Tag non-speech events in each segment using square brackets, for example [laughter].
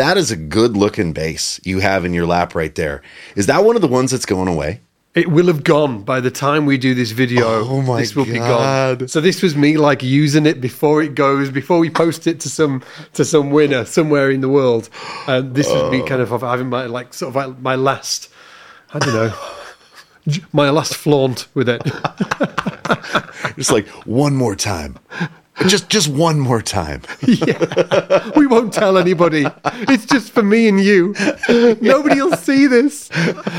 that is a good looking bass you have in your lap right there. Is that one of the ones that's going away? It will have gone by the time we do this video. Oh my this will be God. gone. So this was me like using it before it goes, before we post it to some to some winner somewhere in the world. And this was me kind of having my like sort of like my last, I don't know, [laughs] my last flaunt with it. [laughs] Just like one more time. Just just one more time. [laughs] yeah, we won't tell anybody. It's just for me and you. Nobody will see this.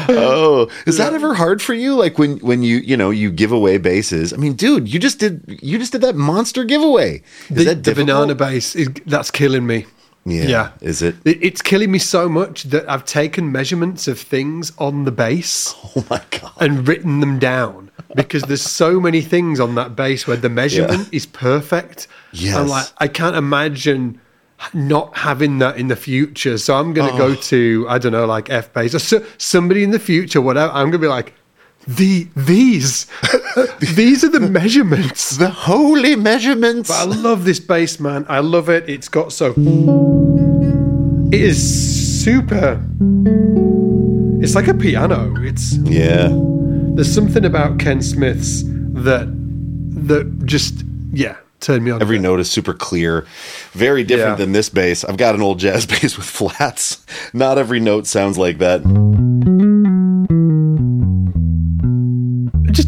Oh, is that ever hard for you? Like when when you you know you give away basses. I mean, dude, you just did you just did that monster giveaway. Is The, that the banana bass is that's killing me. Yeah. Yeah. Is it? It- It's killing me so much that I've taken measurements of things on the bass [laughs] Oh my god. and written them down because there's so many things on that bass where the measurement is perfect. Yes. I'm like, I can't imagine not having that in the future. So I'm going to Oh. go to, I don't know, like F Bass or so, somebody in the future, whatever. I'm going to be like, the these, [laughs] these are the measurements. The holy measurements. But I love this bass, man. I love it. It's got so. It is super. It's like a piano. It's yeah. there's something about Ken Smith's that that just yeah turned me on. Every note is super clear, very different Yeah. than this bass. I've got an old jazz [laughs] bass with flats. Not every note sounds like that.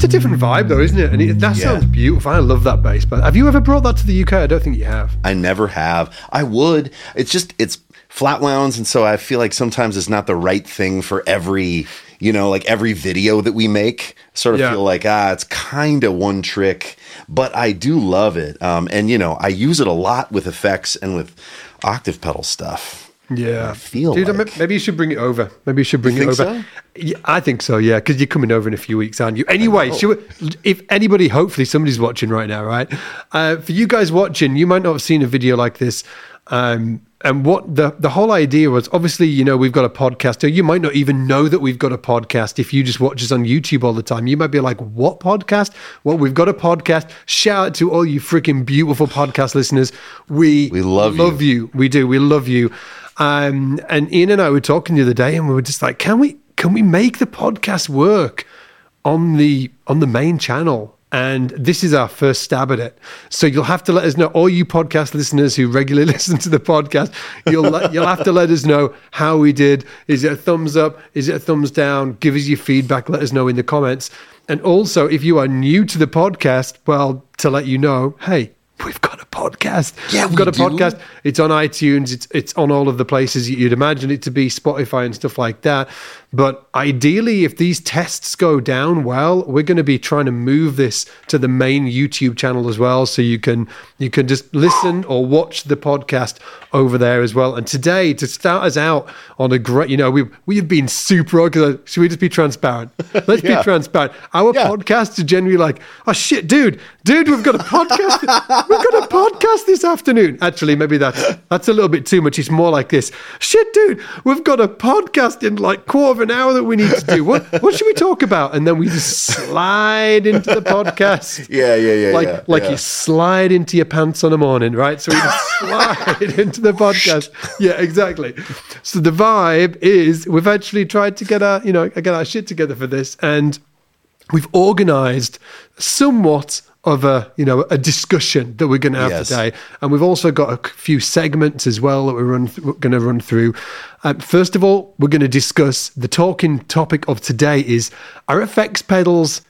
Just a different vibe though, isn't it? And it, that Yeah. sounds beautiful. I love that bass. But have you ever brought that to the UK? I don't think you have. I never have. I would. It's just it's flat wounds, and so I feel like sometimes it's not the right thing for every you know like every video that we make. Sort of Yeah. feel like ah, it's kind of one trick, but I do love it. Um, and you know I use it a lot with effects and with octave pedal stuff. Yeah, I feel Dude, like- maybe you should bring it over. Maybe you should bring You it over. so? Yeah, I think so. Yeah, because you're coming over in a few weeks, aren't you? Anyway, should we, if anybody, hopefully somebody's watching right now, right? Uh, for you guys watching, you might not have seen a video like this. Um, and what the the whole idea was, obviously, you know, we've got a podcast, or you might not even know that we've got a podcast if you just watch us on YouTube all the time. You might be like, "What podcast?" Well, we've got a podcast. Shout out to all you freaking beautiful podcast listeners. We We love you. love you. We do. We love you. Um, and Ian and I were talking the other day, and we were just like, can we can we make the podcast work on the on the main channel? And this is our first stab at it. So you'll have to let us know, all you podcast listeners who regularly [laughs] listen to the podcast, you'll you'll have to let us know how we did. Is it a thumbs up? Is it a thumbs down? Give us your feedback. Let us know in the comments. And also, if you are new to the podcast, well, to let you know, hey, we've got podcast. Yeah, we've got a do. podcast. It's on iTunes. It's it's on all of the places you'd imagine it to be, Spotify and stuff like that. But ideally, if these tests go down well, we're going to be trying to move this to the main YouTube channel as well, so you can you can just listen or watch the podcast over there as well. And today, to start us out on a great, you know, we we've been super. Should we just be transparent? [laughs] Let's Yeah. be transparent. Our Yeah. podcasts are generally like, oh shit, dude, dude, we've got a podcast. [laughs] we've got a podcast this afternoon. Actually, maybe that's that's a little bit too much. It's more like this. Shit, dude, we've got a podcast in like quarter of an hour that we need to do. What what should we talk about? And then we just slide into the podcast. [laughs] Yeah, yeah, yeah, Like yeah, like yeah. you slide into your pants on a morning, right? So we just [laughs] slide into the podcast. Yeah, exactly. So the vibe is we've actually tried to get our, you know, get our shit together for this, and we've organized somewhat of a you know a discussion that we're going to have Yes. today. And we've also got a few segments as well that we're, run th- we're going to run through. Um, first of all we're going to discuss the talking topic of today is are effects pedals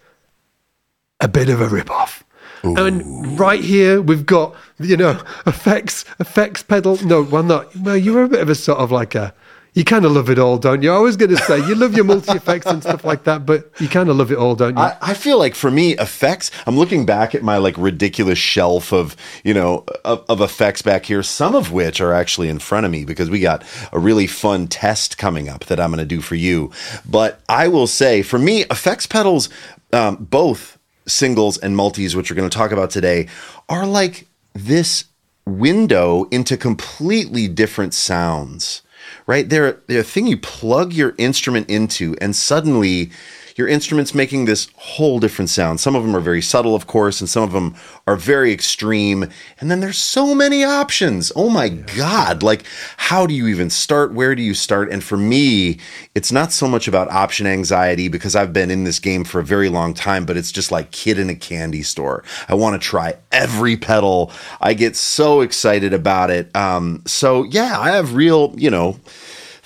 a bit of a rip-off? And right here we've got you know [laughs] effects effects pedal no well not well you're a bit of a sort of like a you kind of love it all don't you i was going to say you love your multi effects and stuff like that but you kind of love it all don't you I, I feel like for me, effects. I'm looking back at my like ridiculous shelf of you know of, of effects back here. Some of which are actually in front of me because we got a really fun test coming up that I'm going to do for you. But I will say, for me, effects pedals, um, both singles and multis, which we're going to talk about today, are like this window into completely different sounds right? They're, they're a thing you plug your instrument into, and suddenly your instrument's making this whole different sound. Some of them are very subtle, of course, and some of them are very extreme. And then there's so many options. Oh my God. Like, how do you even start? Where do you start? And for me, it's not so much about option anxiety because I've been in this game for a very long time, but it's just like kid in a candy store. I want to try every pedal. I get so excited about it. Um, so yeah, I have real, you know,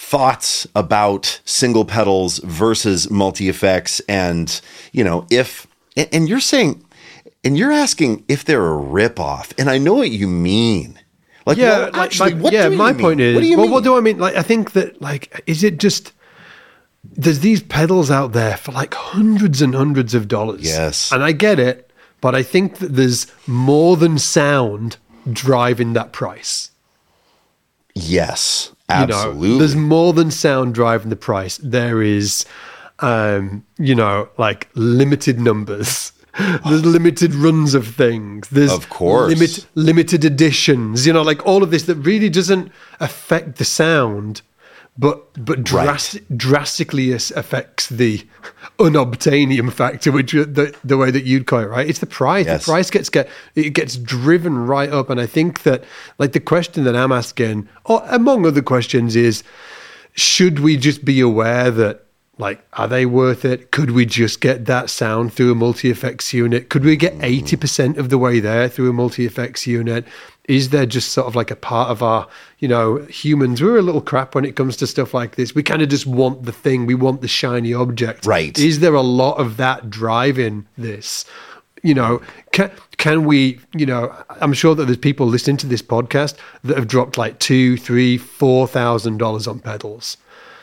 thoughts about single pedals versus multi effects and you know if and you're saying and you're asking if they're a rip off and i know what you mean. Like yeah well, actually like, what yeah my point is what do, well mean? what do i mean like i think that like is it just there's these pedals out there for like hundreds and hundreds of dollars. Yes. And i get it but i think that there's more than sound driving that price. Yes Absolutely. You know, there's more than sound driving the price. There is, um, you know, like limited numbers. [laughs] There's limited runs of things. There's of course limit, limited editions. You know, like all of this that really doesn't affect the sound, but but right. drastically affects the [laughs] unobtainium factor, which uh, the the way that you'd call it, right? It's the price. Yes. The price gets get it gets driven right up, and I think that like the question that I'm asking, or among other questions, is should we just be aware that like are they worth it could we just get that sound through a multi effects unit could we get 80% of the way there through a multi effects unit is there just sort of like a part of our, you know, humans? We're a little crap when it comes to stuff like this. We kind of just want the thing, we want the shiny object. Right. Is there a lot of that driving this? You know, can, can we, you know, I'm sure that there's people listening to this podcast that have dropped like two, three, four thousand dollars on pedals.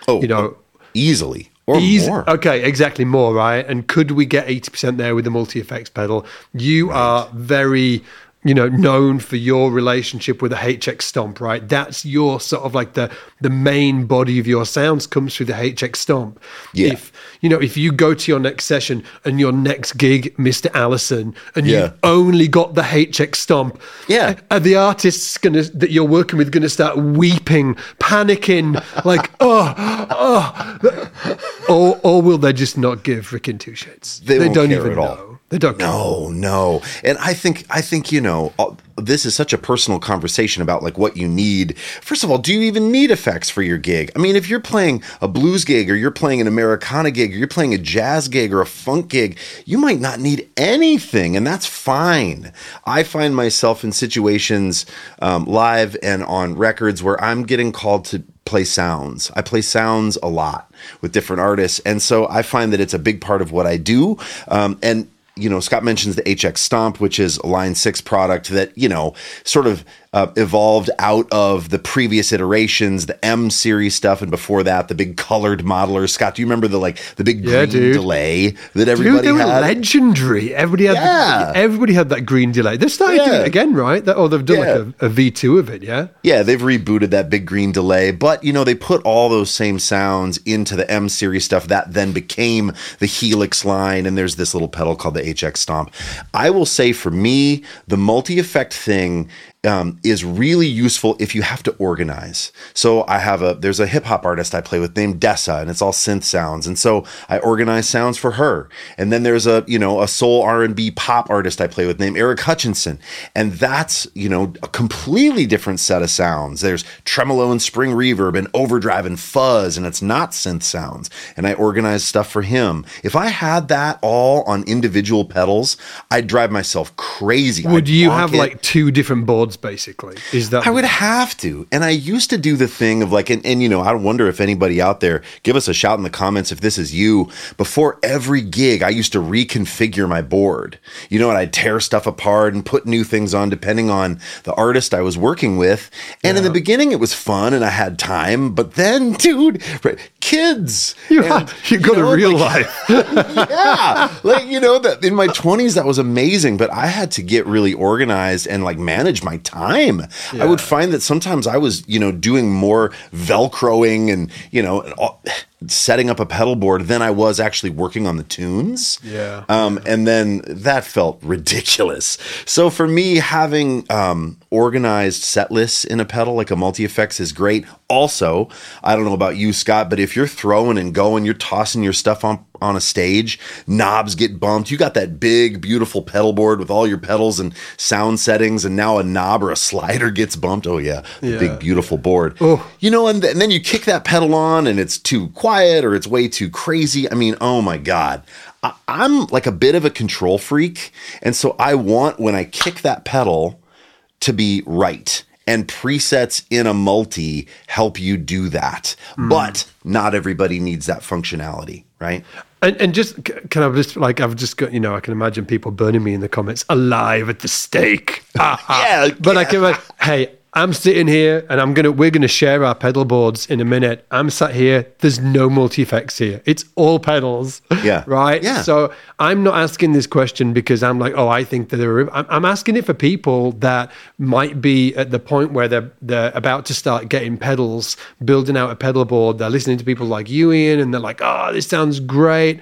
Oh, you know, easily or Easy, more. Okay, exactly more, right? And could we get 80% there with the multi effects pedal? You right. are very you know known for your relationship with the HX Stomp, right? That's your sort of like the the main body of your sounds comes through the HX Stomp. Yeah. If you know if you go to your next session and your next gig, Mr. Allison, and yeah. you only got the HX Stomp, yeah, are the artists gonna that you're working with gonna start weeping, panicking, [laughs] like oh oh, or or will they just not give freaking two shits? They, they don't even know. No, no. And I think I think you know uh, this is such a personal conversation about like what you need. First of all, do you even need effects for your gig? I mean, if you're playing a blues gig or you're playing an Americana gig or you're playing a jazz gig or a funk gig, you might not need anything, and that's fine. I find myself in situations um, live and on records where I'm getting called to play sounds. I play sounds a lot with different artists, and so I find that it's a big part of what I do. Um, and you know, Scott mentions the HX Stomp, which is a Line 6 product that, you know, sort of uh, evolved out of the previous iterations, the M series stuff, and before that, the big colored modelers. Scott, do you remember the like the big yeah, green dude. delay that everybody dude, they had? legendary. Everybody had yeah. the, everybody had that green delay. They're starting yeah. doing it again, right? That, or they've done yeah. like a a V2 of it, yeah? Yeah, they've rebooted that big green delay, but you know, they put all those same sounds into the M series stuff that then became the Helix line, and there's this little pedal called the HX Stomp. I will say for me, the multi effect thing um, is really useful if you have to organize. So I have a there's a hip hop artist I play with named Dessa, and it's all synth sounds. And so I organize sounds for her. And then there's a you know a soul R and B pop artist I play with named Eric Hutchinson, and that's you know a completely different set of sounds. There's tremolo and spring reverb and overdrive and fuzz, and it's not synth sounds. And I organize stuff for him. If I had that all on individual pedals, I'd drive myself crazy. Would I'd you have it. like two different boards? Basically. Is that I would have to. And I used to do the thing of like and, and you know, I wonder if anybody out there give us a shout in the comments if this is you. Before every gig, I used to reconfigure my board. You know, and I'd tear stuff apart and put new things on depending on the artist I was working with. And yeah. in the beginning it was fun and I had time, but then [laughs] dude, kids. You, and, you go know, to real like, [laughs] life. yeah. Like, you know, that in my 20s that was amazing, but I had to get really organized and like manage my time. Yeah. I would find that sometimes I was, you know, doing more velcroing and, you know, setting up a pedal board than I was actually working on the tunes. Yeah. Um, and then that felt ridiculous. So for me, having um, organized set lists in a pedal like a multi effects is great. Also, I don't know about you, Scott, but if you're throwing and going, you're tossing your stuff on on a stage, knobs get bumped. You got that big, beautiful pedal board with all your pedals and sound settings, and now a knob or a slider gets bumped. Oh yeah, the Yeah. big, beautiful board. Oh. You know, and, th- and then you kick that pedal on, and it's too quiet or it's way too crazy. I mean, oh my god. I, I'm like a bit of a control freak, and so I want when I kick that pedal to be right. And presets in a multi help you do that. Mm. But not everybody needs that functionality, right? And, and just can I just like I've just got you know I can imagine people burning me in the comments alive at the stake. [laughs] Ah, ah. Yeah, but I yeah. can imagine, hey I'm sitting here and I'm gonna we're gonna share our pedal boards in a minute. I'm sat here. There's no multi effects here. It's all pedals. Yeah. right. Yeah. So I'm not asking this question because I'm like oh I think that there are. I'm, I'm asking it for people that might be at the point where they're they're about to start getting pedals, building out a pedal board. They're listening to people like you, Ian, and they're like oh this sounds great.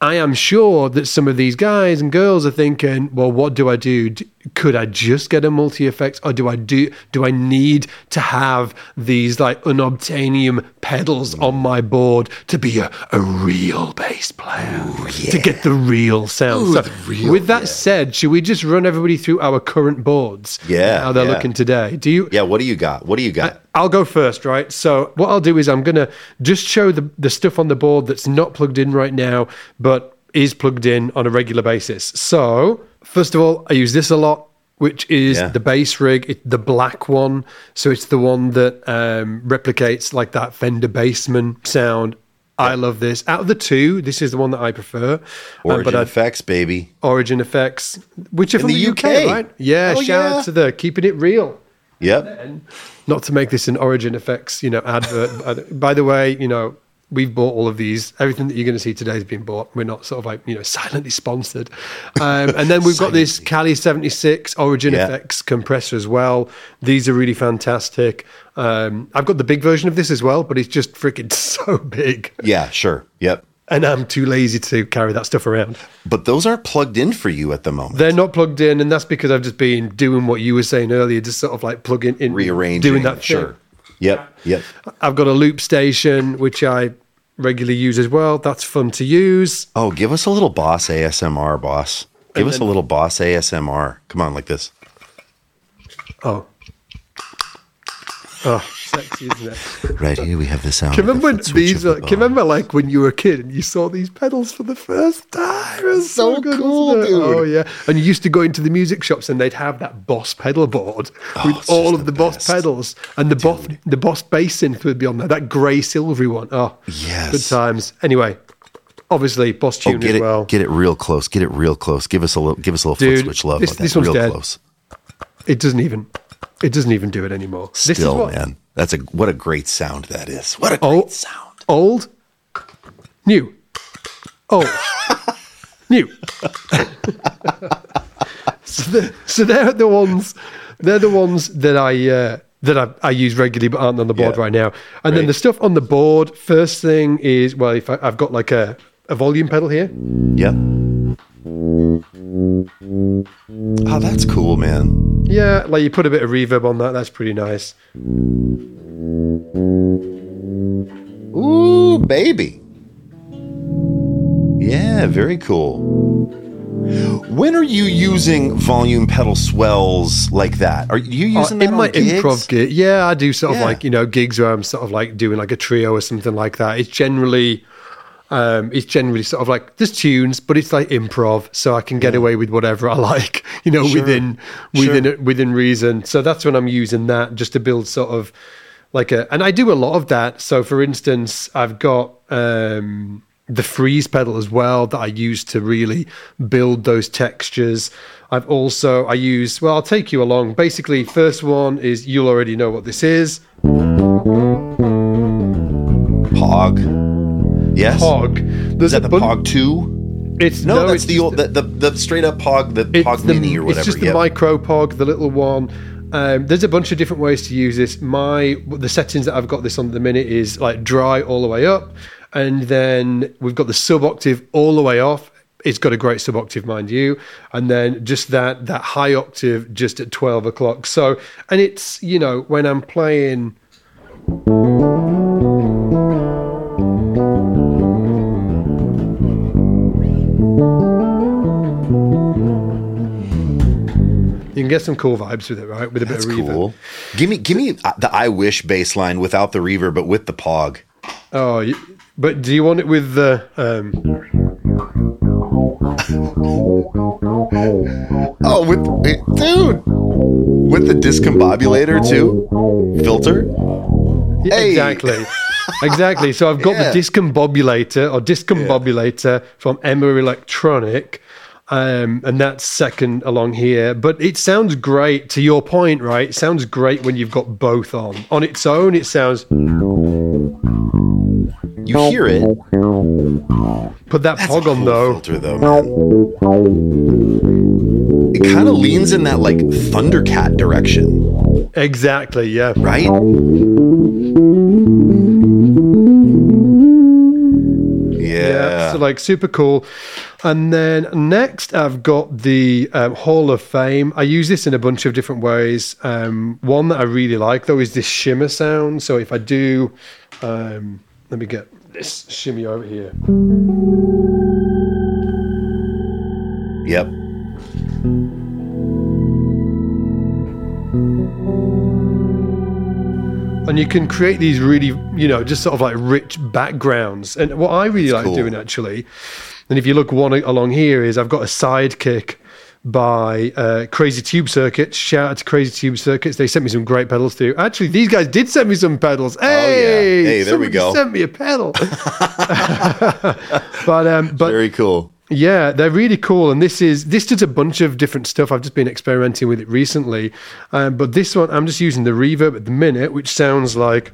I am sure that some of these guys and girls are thinking, well, what do I do? Could I just get a multi effects, or do I do? Do I need to have these like unobtainium pedals on mm. my board to be a, a real bass player to get the real sound? so, the real, with that yeah. said, should we just run everybody through our current boards? Yeah, how they're yeah. looking today? Do you? Yeah, what do you got? What do you got? I'll go first, right? So what I'll do is I'm gonna just show the the stuff on the board that's not plugged in right now, but is plugged in on a regular basis. So first of all, I use this a lot, which is Yeah. the bass rig, it, the black one. So it's the one that um, replicates like that Fender Bassman sound. I love this. Out of the two, this is the one that I prefer. Um, Origin but effects, baby. Origin Effects, which are from the the, UK, UK. right? Yeah, Oh, shout yeah. out to the keeping it real Yep. and not to make this an origin effects you know advert by the way you know we've bought all of these everything that you're going to see today has been bought we're not sort of like you know [laughs] silently sponsored um, and then we've got this cali 76 origin Yeah. effects compressor as well these are really fantastic um, i've got the big version of this as well but it's just freaking [laughs] so big Yeah, sure. Yep. and i'm too lazy to carry that stuff around But those aren't plugged in for you at the moment. they're not plugged in and that's because i've just been doing what you were saying earlier just sort of like plugging in Rearranging. doing that thing. Sure. Yep. Yep. I've got a loop station which I regularly use as well. That's fun to use. Oh, give us a little boss ASMR, boss. Give And us a little boss ASMR. Come on, like this. Oh, oh, sexy, isn't it? [laughs] Right here we have the sound. Can the remember when these? Are, the uh, can remember like when you were a kid and you saw these pedals for the first time? It was so, So good, cool, dude. Oh yeah, and you used to go into the music shops and they'd have that Boss pedal board Oh, with all of the, the Boss pedals and the Boss the Boss bass synth would be on there. That grey silvery one. Oh, Yes. good times. Anyway, obviously Boss Oh, tune get as it, well. get it real close. Get it real close. Give us a little, give us a little Dude, foot switch love. this- this one's real dead. close. It doesn't even. It doesn't even do it anymore. this is Still, what man, that's a what a great sound that is. What a great Oh. sound. old, new, old, [laughs] new. so, the, so they're the ones. They're the ones that I uh, that I, I use regularly, but aren't on the board Yeah. right now. And then the stuff on the board. First thing is well, if I, I've got like a a volume pedal here. Yep. Oh, that's cool, man. Yeah, like you put a bit of reverb on that. That's pretty nice. Ooh, baby. Yeah, very cool. When are you using volume pedal swells like that? Are you Uh, using that in on my gigs? improv gig, yeah, I do sort of Yeah. like you know gigs where I'm sort of like doing like a trio or something like that. It's generally, um, it's generally sort of like there's tunes, but it's like improv, so I can get away with whatever I [laughs] like, you know, Sure. within Sure. within within reason. So that's when I'm using that just to build sort of like a, and I do a lot of that. So for instance, I've got. um the freeze pedal as well that I use to really build those textures. I've also I use well I'll take you along. Basically, first one is you'll already know what this is. Pog. Yes. Pog. Is There's that the bun- Pog 2? It's No, that's it's the old, the, the, the straight up Pog, the Pog the- Mini or whatever. It's just the micro pog, the little one. Um, there's a bunch of different ways to use this. My the settings that I've got this on at the minute is like dry all the way up, and then we've got the sub octave all the way off. It's got a great sub octave, mind you, and then just that that high octave just at twelve o'clock. So, and it's you know when I'm playing. Can get some cool vibes with it, right? With a That's bit of reverb. cool. Give me, give me the I wish bass line without the reverb, but with the pog. Oh, but do you want it with the? Um, [laughs] Oh, with dude, with the discombobulator too, filter. yeah, Hey. Exactly. [laughs] exactly. So I've got Yeah. the discombobulator or discombobulator from Emma Electronic. Um, and that's second along here. But it sounds great to your point, right? It sounds great when you've got both on. On its own, it sounds You hear it. put that That's pog on cool though. filter though. It kind of leans in that like Thundercat direction, Exactly, yeah. right? Yeah, so like super cool. And then next, I've got the um, Hall of Fame. I use this in a bunch of different ways. Um, one that I really like though is this shimmer sound. So if I do, um, let me get this shimmy over here. Yep. And you can create these really, you know, just sort of like rich backgrounds. And what I really like cool. doing actually, and if you look one along here, is I've got a sidekick by uh, Crazy Tube Circuits. Shout out to Crazy Tube Circuits. They sent me some great pedals too. Actually, these guys did send me some pedals. Hey, Hey, there we go. Sent me a pedal. [laughs] [laughs] but um, but Very cool. Yeah, they're really cool, and this is this does a bunch of different stuff. I've just been experimenting with it recently, um, but this one I'm just using the reverb at the minute, which sounds like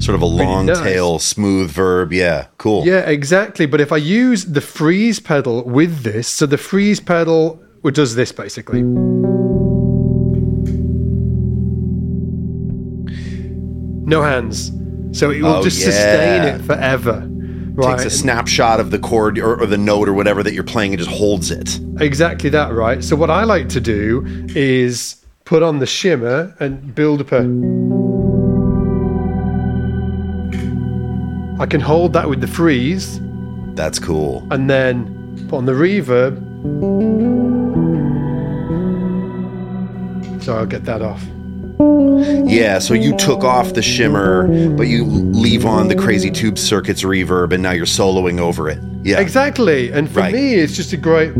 Sort of a long nice. tail, smooth verb. Yeah, cool. yeah, exactly. But if I use the freeze pedal with this, so the freeze pedal does this basically. No hands, so it will Oh, just yeah. sustain it forever. Right. Takes a snapshot of the chord or, or the note or whatever that you're playing and just holds it. Exactly that, right? So what I like to do is put on the shimmer and build up a. I can hold that with the freeze That's cool. and then put on the reverb. So I'll get that off. Yeah, so you took off the shimmer, but you leave on the crazy tube circuits reverb, and now you're soloing over it. Yeah. Exactly. And for Right. me, it's just a great.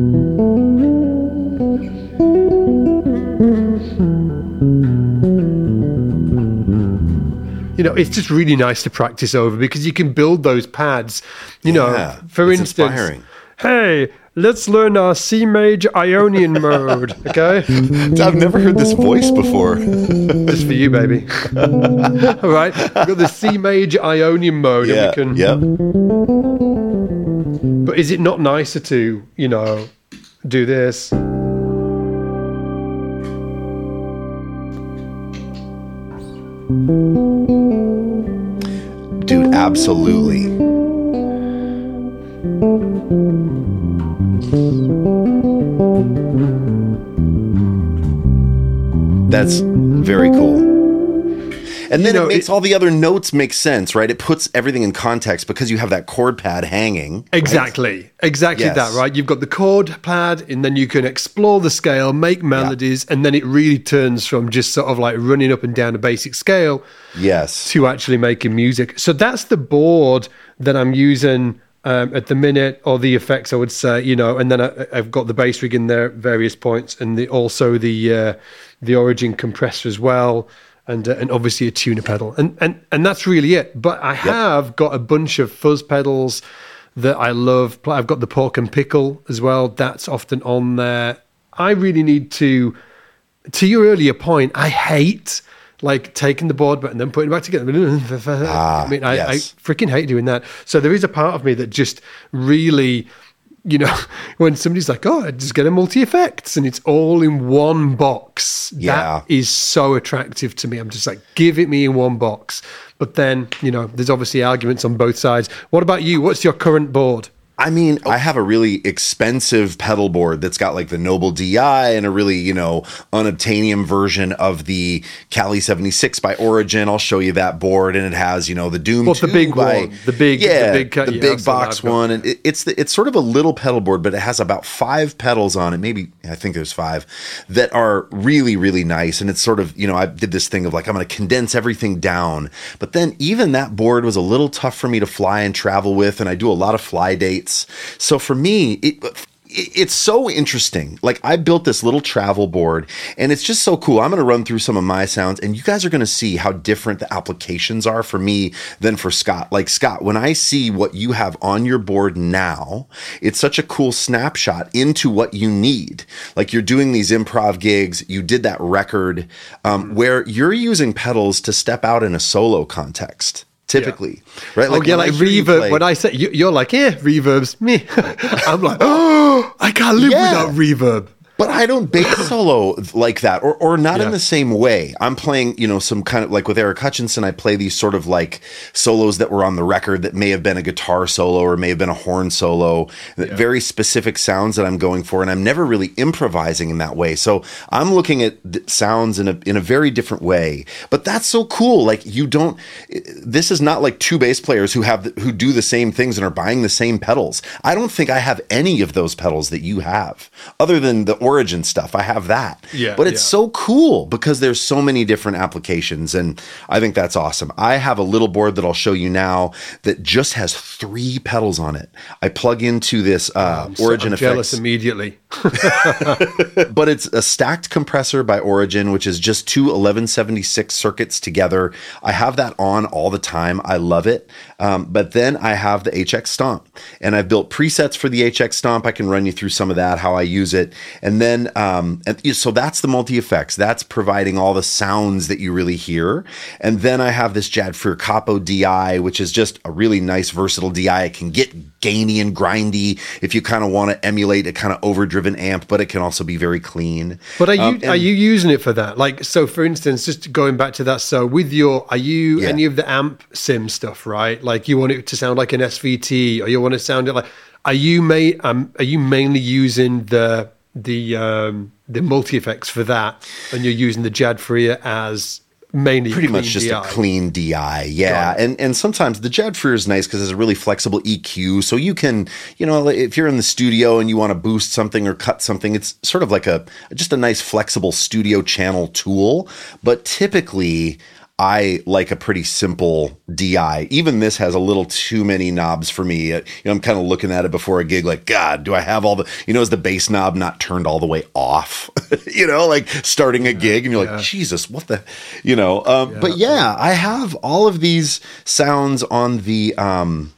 You know, it's just really nice to practice over because you can build those pads. You know, Yeah, for instance, inspiring. hey, let's learn our C major Ionian mode, okay? [laughs] I've never heard this voice before. [laughs] Just for you, baby. [laughs] All right, we've got the C major Ionian mode, yeah. and we can. Yep. But is it not nicer to, you know, do this? Dude, absolutely. That's very cool. And then know, it makes it- all the other notes make sense, right? It puts everything in context because you have that chord pad hanging. right? Exactly. Exactly Yes. that, right? You've got the chord pad, and then you can explore the scale, make melodies, and then it really turns from just sort of like running up and down a basic scale Yes. to actually making music. So that's the board that I'm using um, at the minute, or the effects, I would say, you know. And then I, I've got the bass rig in there at various points, and the, also the uh, the Origin compressor as well, and uh, and obviously a tuner pedal, and and and that's really it. But I have got a bunch of fuzz pedals that I love. I've got the pork and pickle as well. That's often on there. I really need to to your earlier point, I hate like taking the board but and then putting it back together. [laughs] Ah, I mean, I, yes. I freaking hate doing that. So there is a part of me that just really, you know, [laughs] when somebody's like, "Oh, I just get a multi effects," and it's all in one box. Yeah. that is so attractive to me. I'm just like, give it me in one box. But then, you know, there's obviously arguments on both sides. What about you? What's your current board? I mean, oh. I have a really expensive pedal board that's got like the Noble DI and a really, you know, unobtainium version of the Cali 76 by Origin. I'll show you that board and it has, you know, the Doom What, the big by, one? The big- yeah, the big cut- the yeah, big box one. And it, it's the, it's sort of a little pedal board, but it has about five pedals on it. Maybe I think there's five that are really really nice. And it's sort of you know I did this thing of like I'm going to condense everything down. But then even that board was a little tough for me to fly and travel with, and I do a lot of fly dates. So for me, it it's so interesting. Like I built this little travel board and it's just so cool. I'm going to run through some of my sounds and you guys are going to see how different the applications are for me than for Scott. Like Scott, when I see what you have on your board now, it's such a cool snapshot into what you need. Like you're doing these improv gigs, you did that record um, where you're using pedals to step out in a solo context typically, oh, yeah. right? Like oh yeah, like reverb. Play, when I say you, are like, yeah, reverbs me. [laughs] I'm like, oh, I can't live yeah. without reverb but I don't bass [coughs] solo like that, or or not yeah. in the same way. I'm playing, you know, some kind of like with Eric Hutchinson. I play these sort of like solos that were on the record that may have been a guitar solo or may have been a horn solo. Yeah. Very specific sounds that I'm going for, and I'm never really improvising in that way. So I'm looking at sounds in a in a very different way. But that's so cool. Like you don't. This is not like two bass players who have who do the same things and are buying the same pedals. I don't think I have any of those pedals that you have, other than the origin stuff. I have that. Yeah. But it's yeah. so cool because there's so many different applications. And I think that's awesome. I have a little board that I'll show you now that just has three pedals on it. I plug into this uh, oh, Origin so, jealous immediately. [laughs] [laughs] but it's a stacked compressor by Origin, which is just two 1176 circuits together. I have that on all the time. I love it. Um, but then I have the HX Stomp, and I've built presets for the HX Stomp. I can run you through some of that, how I use it. And then, um, and so that's the multi effects. That's providing all the sounds that you really hear. And then I have this Jadfrier Capo DI, which is just a really nice, versatile DI. It can get gainy and grindy if you kind of want to emulate a kind of overdriven amp, but it can also be very clean. But are you um, and, are you using it for that? Like, so for instance, just going back to that, so with your, are you yeah. any of the amp sim stuff, right? Like you want it to sound like an SVT, or you want to sound it like, are you ma- um, are you mainly using the the um, the multi effects for that, and you're using the Jadfrier as mainly pretty much just DI. a clean DI. Yeah. And and sometimes the Jadfrier is nice because it's a really flexible EQ. So you can, you know, if you're in the studio and you want to boost something or cut something, it's sort of like a just a nice flexible studio channel tool. But typically I like a pretty simple DI. Even this has a little too many knobs for me. You know, I'm kind of looking at it before a gig, like, God, do I have all the, you know, is the bass knob not turned all the way off? [laughs] you know, like starting a gig and you're yeah. like, Jesus, what the, you know, um, yeah. but yeah, I have all of these sounds on the, um,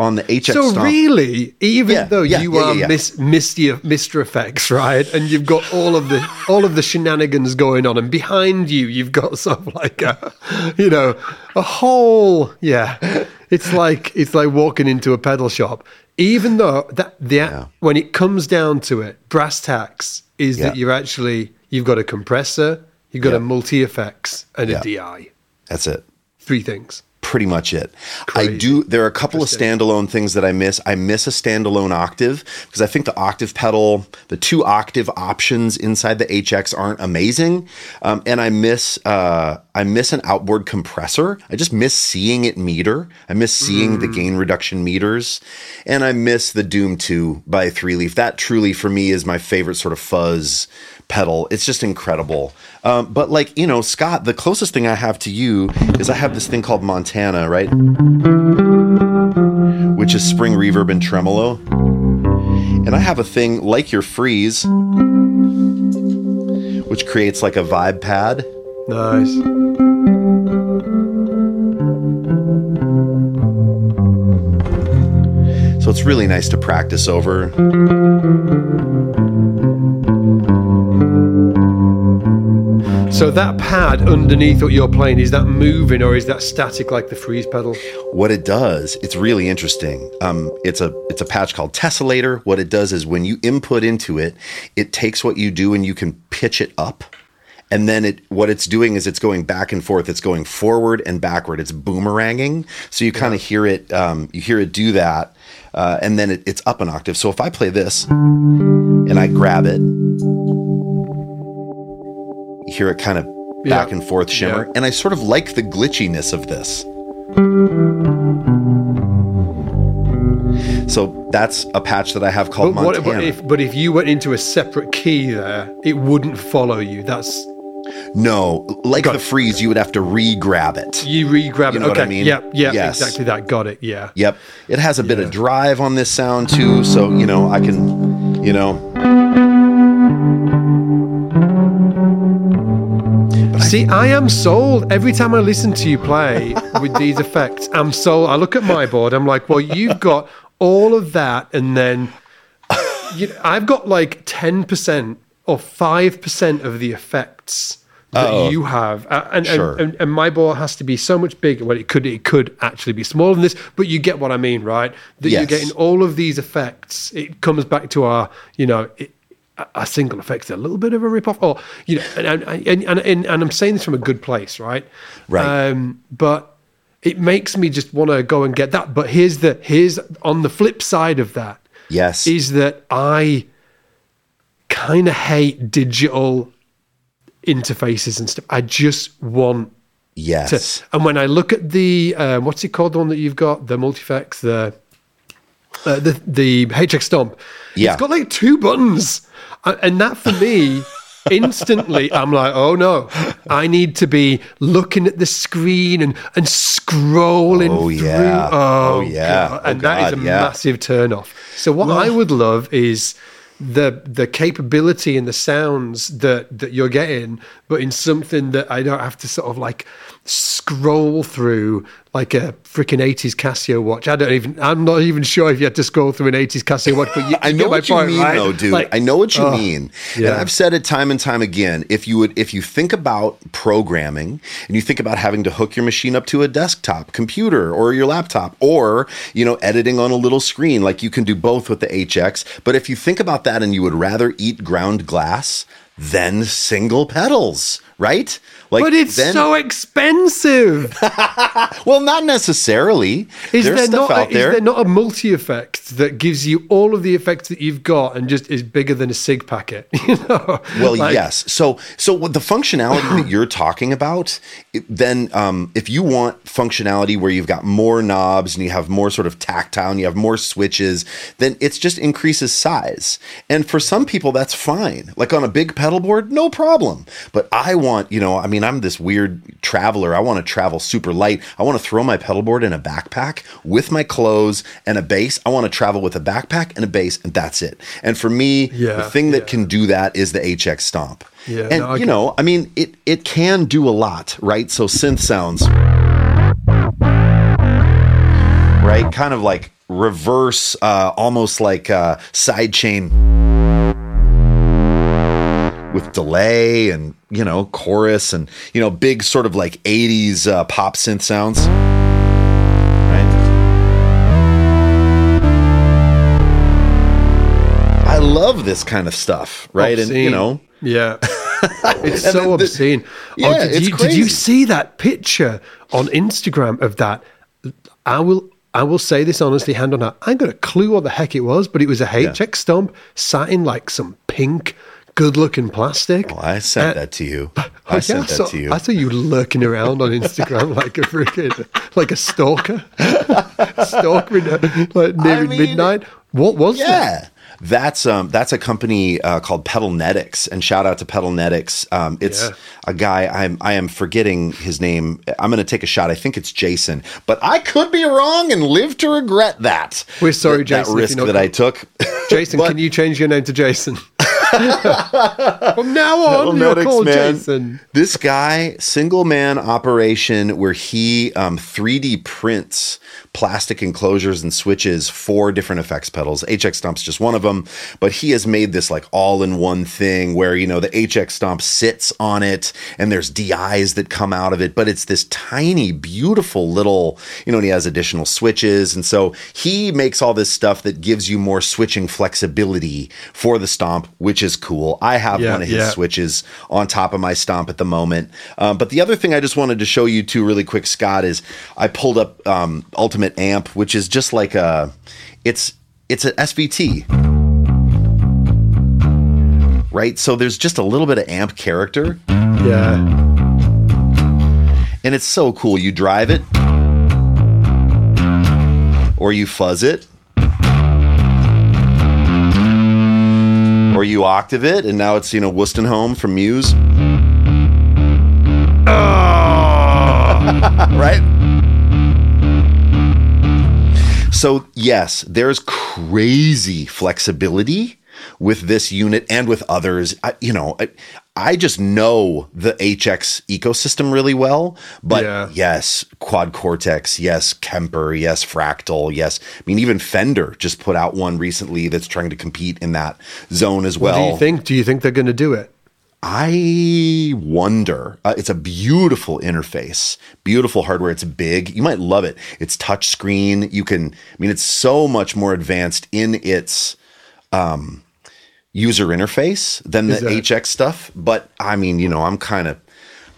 on the HX. So really, even yeah, though yeah, you yeah, are Miss, Mr. Mr. Effects, right, and you've got all of the all of the shenanigans going on, and behind you, you've got [laughs] sort of like a, you know, a whole yeah. It's like it's like walking into a pedal shop. Even though that the when it comes down to it, brass tacks is that you're actually you've got a compressor, you've got a multi effects, and a DI. That's it. Three things pretty much it. Crazy. I do. There are a couple of standalone things that I miss. I miss a standalone octave because I think the octave pedal, the two octave options inside the HX aren't amazing, um, and I miss uh, I miss an outboard compressor. I just miss seeing it meter. I miss seeing mm. the gain reduction meters, and I miss the Doom Two by Three Leaf. That truly for me is my favorite sort of fuzz pedal. It's just incredible. Um, but like you know, Scott, the closest thing I have to you is I have this thing called Montana, right? Which is spring reverb and tremolo. And I have a thing like your freeze, which creates like a vibe pad. Nice. So it's really nice to practice over. So that pad underneath what you're playing is that moving or is that static like the freeze pedal? What it does, it's really interesting. Um, it's a it's a patch called Tessellator. What it does is when you input into it, it takes what you do and you can pitch it up. And then it what it's doing is it's going back and forth. It's going forward and backward. It's boomeranging. So you kind of hear it. Um, you hear it do that, uh, and then it, it's up an octave. So if I play this and I grab it hear it kind of back yeah. and forth shimmer. Yeah. And I sort of like the glitchiness of this. So that's a patch that I have called But, what, Montana. but, if, but if you went into a separate key there, it wouldn't follow you. That's no, like the freeze, you would have to re-grab it. you re-grab You it. know what okay. I mean? Yep. Yep. Yes. Exactly that. Got it. Yeah. Yep. It has a bit of drive on this sound too, so you know, I can, you know, See, I am sold every time I listen to you play with these [laughs] effects. I'm sold. I look at my board. I'm like, well, you've got all of that, and then you know, I've got like ten percent or five percent of the effects that Oh. you have, Uh, and, Sure. and, and and my board has to be so much bigger. Well, it could it could actually be smaller than this, but you get what I mean, right? That you're getting all of these effects. It comes back to our, you know. It, a- single effect's a little bit of a rip-off or you know and and, and, and, and i'm saying this from a good place right Right. um but it makes me just want to go and get that but here's the here's on the flip side of that yes. is that i kind of hate digital interfaces and stuff i just want yes. to, and when I look at the uh, what's it called, the one that you've got, the multifex, the uh, the the HX Stomp, Yeah. it's got like two buttons, and that for me. [laughs] instantly i'm like oh no i need to be looking at the screen and and scrolling Oh, through yeah. oh, Oh, yeah. God. Oh, and that is God, a yeah. massive turn off so what i would love is the the capability and the sounds that that you're getting, but in something that I don't have to sort of like scroll through like a freaking 80s Casio watch. I don't even I'm not even sure if you had to scroll through an 80s Casio watch, but you, [laughs] I know my what you point, mean, right? though, dude. Like, I know what you oh, mean, and. I've said it time and time again. If you would, if you think about programming and you think about having to hook your machine up to a desktop computer or your laptop, or you know, editing on a little screen, like you can do both with the HX. But if you think about that, and you would rather eat ground glass than single pedals, right? Like, But it's then- so expensive. [laughs] well, not necessarily. Is There's there stuff not? out Is there. there not a multi effect that gives you all of the effects that you've got and just is bigger than a sig packet? [laughs] You know. Well, Like, yes. So, so what the functionality that you're talking about, it- then um, if you want functionality where you've got more knobs and you have more sort of tactile and you have more switches, then it's just increases size. And for some people, that's fine. Like on a big pedal board, no problem. But I want, you know, I mean, I'm this weird traveler. I want to travel super light. I want to throw my pedal board in a backpack with my clothes and a bass. I want to travel with a backpack and a bass, and that's it. And for me, the thing that yeah. can do that is the HX Stomp. Yeah, and no, you know, I mean, it it can do a lot, right? So synth sounds, right? Kind of like reverse, uh, almost like uh, sidechain with delay and you know chorus and you know big sort of like 80s uh, pop synth sounds right i love this kind of stuff right and you know Yeah. [laughs] It's so the- obscene. Yeah, oh, did it's you did you see that picture on Instagram of that? I will I will say this honestly, hand on heart. I ain't got a clue what the heck it was, but it was a HX stomp sat in like some pink, good looking plastic. well, i sent Uh, that to you Oh, i yeah, sent that saw, to you I saw you lurking around on Instagram [laughs] like a freaking like a stalker, [laughs] stalking like near I mean, midnight. What was that? That's um that's a company uh, called Pedalnetics, and shout out to Pedalnetics. Um, it's Yeah. a guy I'm I am forgetting his name. I'm going to take a shot. I think it's Jason, but I could be wrong and live to regret that. We're sorry, that, Jason, That risk that I took. Jason, [laughs] But- can you change your name to Jason? [laughs] From now on, you're called man. Jason. This guy, single man operation where he um, 3D prints plastic enclosures and switches for different effects pedals. HX Stomp's just one of them, but he has made this like all in one thing where, you know, the HX Stomp sits on it and there's DIs that come out of it, but it's this tiny, beautiful little, you know, and he has additional switches. And so he makes all this stuff that gives you more switching flexibility for the Stomp, which is cool. I have Yeah, one of his yeah. switches on top of my stomp at the moment. Um, but the other thing I just wanted to show you too, really quick, Scott, is I pulled up um, Ultimate Amp, which is just like a, it's it's an SVT, right? So there's just a little bit of amp character, Yeah. and it's so cool. You drive it, or you fuzz it. or you octave it, and now it's you know Wolstenholme from Muse, oh. [laughs] right? So yes, there's crazy flexibility with this unit and with others. I, you know, I, I just know the HX ecosystem really well. But Yeah. yes, Quad Cortex, yes, Kemper, yes, Fractal, yes. I mean, even Fender just put out one recently that's trying to compete in that zone as well. do you think? Do you think they're going to do it? I wonder. Uh, it's a beautiful interface, beautiful hardware. It's big. You might love it. It's touch screen. You can. I mean, it's so much more advanced in its um, user interface than the HX stuff. But I mean, you know, I'm kind of.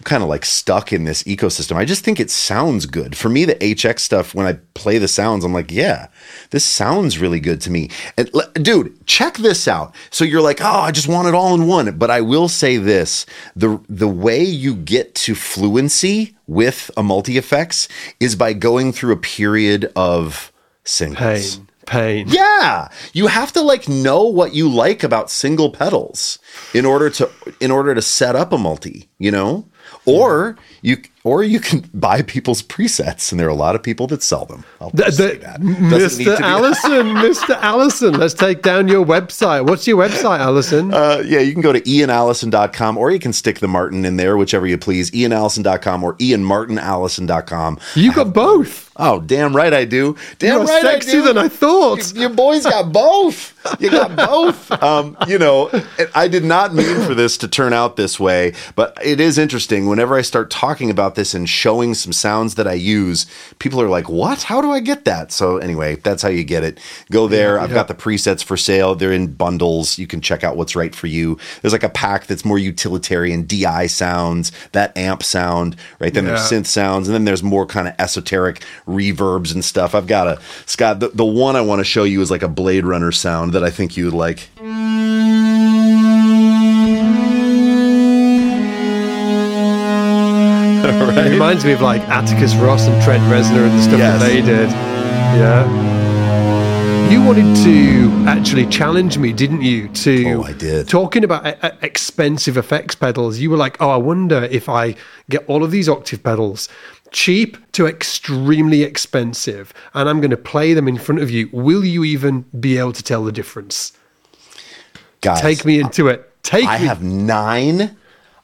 Kind of like stuck in this ecosystem. I just think it sounds good. For me, the HX stuff, when I play the sounds, I'm like, yeah, this sounds really good to me. And dude, check this out. So you're like, oh, I just want it all in one. But I will say this: the the way you get to fluency with a multi effects is by going through a period of singles. Pain, pain. Yeah, you have to like know what you like about single pedals in order to in order to set up a multi, you know? Or you or you can [laughs] buy people's presets and there are a lot of people that sell them. I'll The- the- say that. Doesn't need Mr. [laughs] Allison, Mr. Allison, let's take down your website. What's your website, Allison? Uh, yeah, you can go to ianallison.com or you can stick the Martin in there, whichever you please. ianallison.com or ianmartinallison.com. you got both. Oh, damn right I do. Damn You're right I do. than I thought. Your boys got both. You got [laughs] both. Um, you know, I did not mean for this to turn out this way, but it is interesting. Whenever I start talking about this and showing some sounds that I use, people are like, "What? How do I get that?" So anyway, that's how you get it. Go there. I've got the presets for sale. They're in bundles. You can check out what's right for you. There's like a pack that's more utilitarian DI sounds, that amp sound, right? Then there's synth sounds, and then there's more kind of esoteric reverbs and stuff. I've got a Scott. The, the one I want to show you is like a Blade Runner sound that I think you would like. Reminds me of like Atticus Ross and Trent Reznor and the stuff Yes. that they did. Yeah. You wanted to actually challenge me, didn't you? To Oh, I did. Talking about e- e- expensive effects pedals, you were like, "Oh, I wonder if I get all of these octave pedals, cheap to extremely expensive, and I'm going to play them in front of you. Will you even be able to tell the difference? Guys, Take me into it. Take I me. have nine.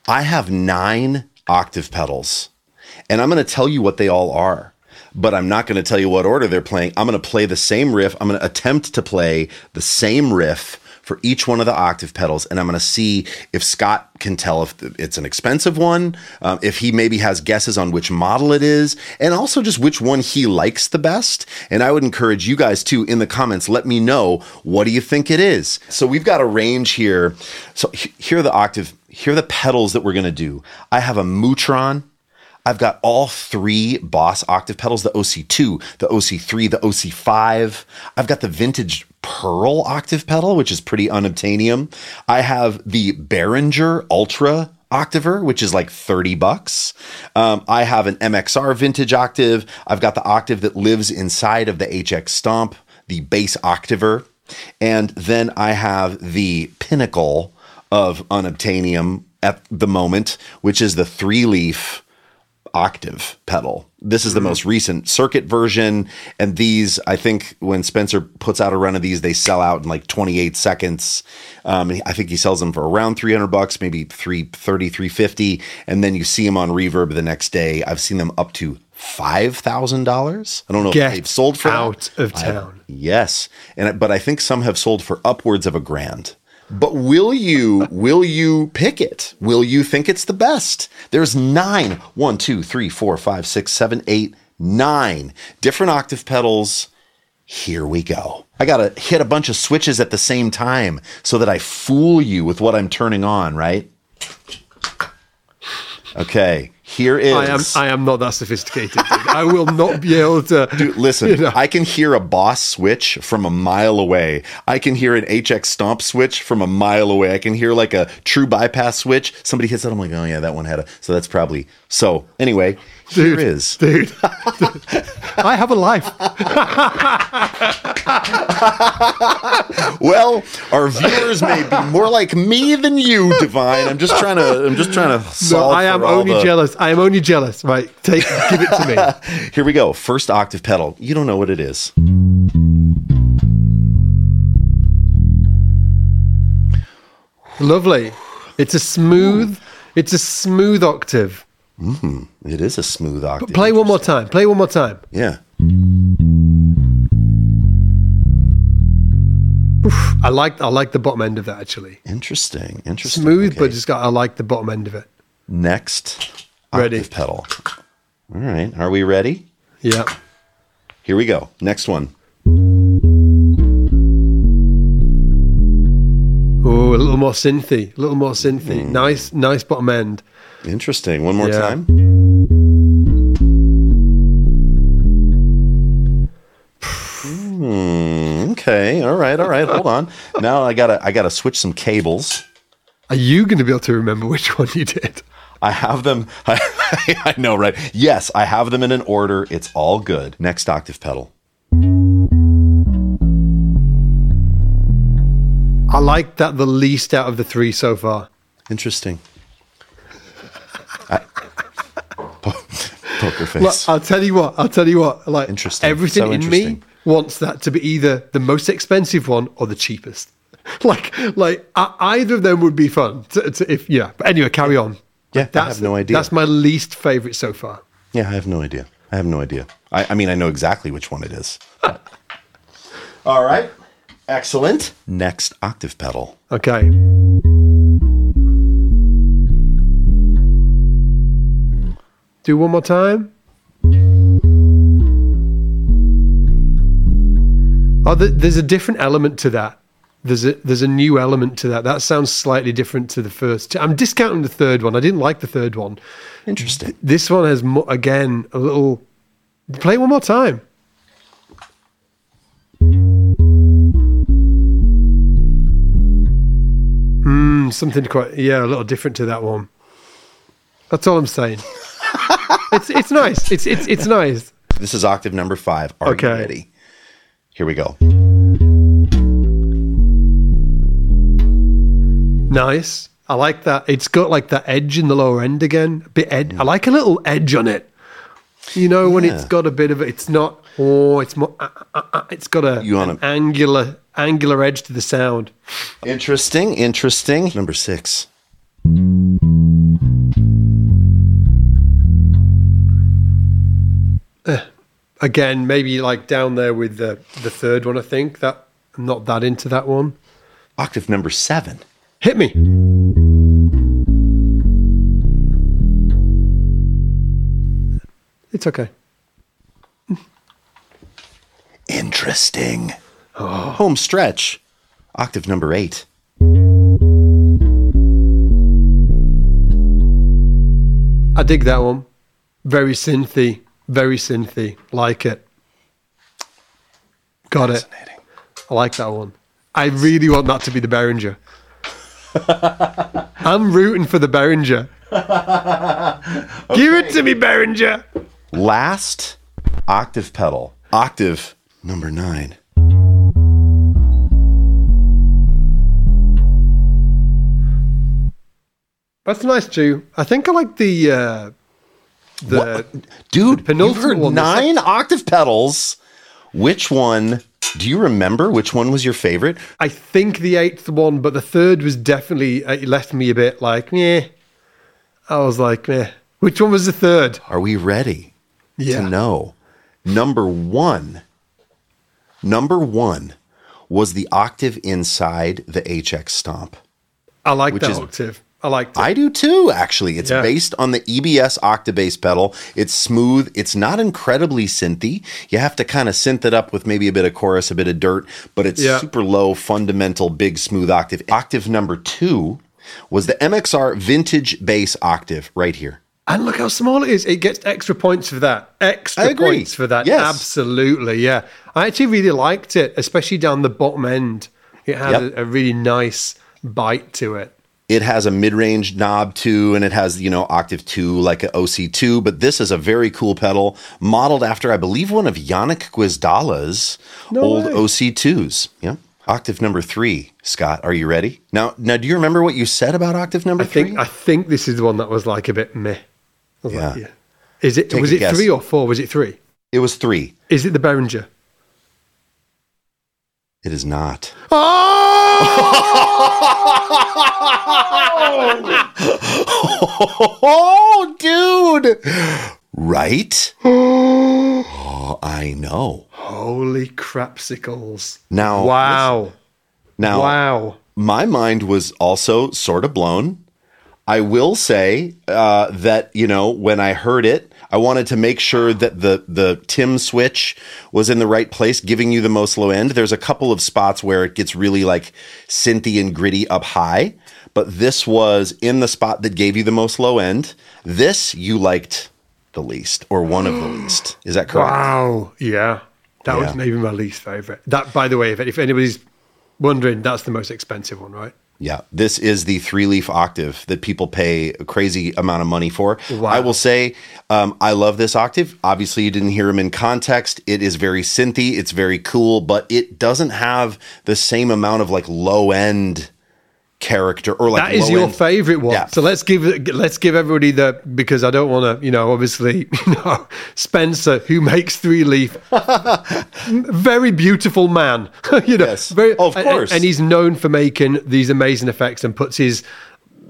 I have nine octave pedals, and I'm going to tell you what they all are. But I'm not going to tell you what order they're playing. I'm going to play the same riff. I'm going to attempt to play the same riff for each one of the octave pedals, and I'm going to see if Scott can tell if it's an expensive one, um, if he maybe has guesses on which model it is, and also just which one he likes the best. And I would encourage you guys too in the comments, let me know what do you think it is. So we've got a range here. So here are the octave, here are the pedals that we're going to do. I have a Mutron. I've got all three Boss octave pedals the OC2, the OC3, the OC5. I've got the vintage Pearl octave pedal, which is pretty unobtainium. I have the Behringer Ultra octaver, which is like 30 bucks. Um, I have an MXR vintage octave. I've got the octave that lives inside of the HX Stomp, the bass octaver. And then I have the pinnacle of unobtainium at the moment, which is the three leaf octave pedal. This is the most recent circuit version. And these, I think, when Spencer puts out a run of these, they sell out in like 28 seconds. Um, I think he sells them for around 300 bucks, maybe 330, 350. And then you see them on reverb the next day. I've seen them up to $5,000. I don't know Get if they've sold for that. out of I- town. yes. And but I think some have sold for upwards of a grand. But will you will you pick it? Will you think it's the best? There's nine. One, two, three, four, five, six, seven, eight, nine different octave pedals. Here we go. I gotta hit a bunch of switches at the same time so that I fool you with what I'm turning on, right? Okay, Here is. I am I am not that sophisticated. I will not be able to. [laughs] Dude, listen, you know. I can hear a boss switch from a mile away. I can hear an HX stomp switch from a mile away. I can hear like a true bypass switch. Somebody hits it. I'm like, oh yeah, that one had a. So that's probably. So anyway, Dude, is. dude. [laughs] I have a life. Well, our viewers may be more like me than you, Divine. I'm just trying to. I'm just trying to No. I am only the- jealous. I am only jealous. Right, take give it to me. [laughs] Here we go. First octave pedal. You don't know what it is. Lovely. It's a smooth. It's a smooth octave. Mm-hmm. It is a smooth octave. Play one more time. Play one more time. Yeah. I like I like the bottom end of that actually. Interesting. Interesting. Smooth, Okay. but just got I like the bottom end of it. next Ready. octave pedal. All right. Are we ready? Yeah. Here we go. Next one. Oh, a little more synthy. A little more synthy. Mm. Nice, nice bottom end. Interesting. One more Yeah. time. Hmm, okay. All right. All right. Hold on. [laughs] Now I gotta I gotta switch some cables. Are you going to be able to remember which [laughs] one you did? I have them. I, [laughs] I know, right? Yes, I have them in an order. It's all good. Next octave pedal. I like that the least out of the three so far. Interesting. I- po- poker face. Look, I'll tell you what. I'll tell you what. Like Interesting. everything So in me wants that to be either the most expensive one or the cheapest. [laughs] Like, like I, either of them would be fun. To, to, if yeah. But anyway, carry on. Yeah, I that's have no idea. That's my least favorite so far. yeah, I have no idea. I have no idea. I, I mean, I know exactly which one it is. [laughs] all right. Excellent. Next octave pedal. Okay. Do one more time. Oh, th- there's a different element to that. There's a there's a new element to that. That sounds slightly different to the first. I'm discounting the third one. I didn't like the third one. Interesting. This one has mo- again a little. Play it one more time. Hmm, something quite yeah, a little different to that one. That's all I'm saying. It's it's nice. It's it's it's nice. This is octave number five. Are Okay. you ready? Here we go. Nice. I like that. It's got like that edge in the lower end again. A bit ed. I like a little edge on it. You know when it's got a bit of it. It's not. Oh, it's more. Uh, uh, uh, it's got a You an a- angular angular edge to the sound. Interesting. Interesting. Number six. Again, maybe like down there with the the third one. I think that I'm not that into that one. Octave number seven. Hit me. It's okay. Interesting. Oh. Home stretch. Octave number eight. I dig that one. Very synthy. Very synthy. Like it. Got it. Fascinating. I like that one. I really want that to be the Behringer. [laughs] I'm rooting for the Behringer. [laughs] Give it to me, Behringer. Last octave pedal. Octave number nine. That's nice too. I think I like the uh, the What? Dude, you've heard the nine octave pedals. Which one? Do you remember which one was your favorite? I think the eighth one, but the third was definitely it left me a bit like yeah. I was like, meh. Which one was the third? Are we ready Yeah. to know? Number one. Number one was the octave inside the HX stomp. I like that is- octave. I like. I do too, actually. It's Yeah. based on the EBS OctaBass pedal. It's smooth. It's not incredibly synthy. You have to kind of synth it up with maybe a bit of chorus, a bit of dirt, but it's Yeah. super low, fundamental, big, smooth octave. Octave number two was the MXR vintage bass octave right here. And look how small it is. It gets extra points for that. Extra points for that. Yes. Absolutely. Yeah. I actually really liked it, especially down the bottom end. It had Yep. a, a really nice bite to it. It has a mid-range knob too, and it has you know octave two like an OC2. But this is a very cool pedal, modeled after I believe one of Janek Gwizdala's No old way. OC2s. Yeah, octave number three. Scott, are you ready? Now, now, do you remember what you said about octave number I think three? I think this is the one that was like a bit meh. Was like, Yeah. Is it Take was it guess. three or four? Was it three? it was three. Is it the Behringer? It is not. Oh, [laughs] dude! Right? Oh, I know. Holy crapsicles. Now, Wow. Now, Wow. my mind was also sort of blown. I will say uh, that you know when I heard it, I wanted to make sure that the the Tim switch was in the right place, giving you the most low end. There's a couple of spots where it gets really like synthy and gritty up high, but this was in the spot that gave you the most low end. This you liked the least, or one of the [gasps] least. Is that correct? Wow. Yeah. That Yeah. was maybe my least favorite. That, by the way, if, if anybody's wondering, that's the most expensive one, right? Yeah, this is the three leaf octave that people pay a crazy amount of money for. Wow. I will say, um, I love this octave. Obviously, you didn't hear him in context. It is very synthy, it's very cool, but it doesn't have the same amount of like low end character or like That is your end- favorite one. Yeah. So let's give let's give everybody the because I don't want to, you know, obviously, [laughs] you know, Spencer who makes three leaf, [laughs] very beautiful man, [laughs] you know, Yes. very Of and- course. and he's known for making these amazing effects and puts his,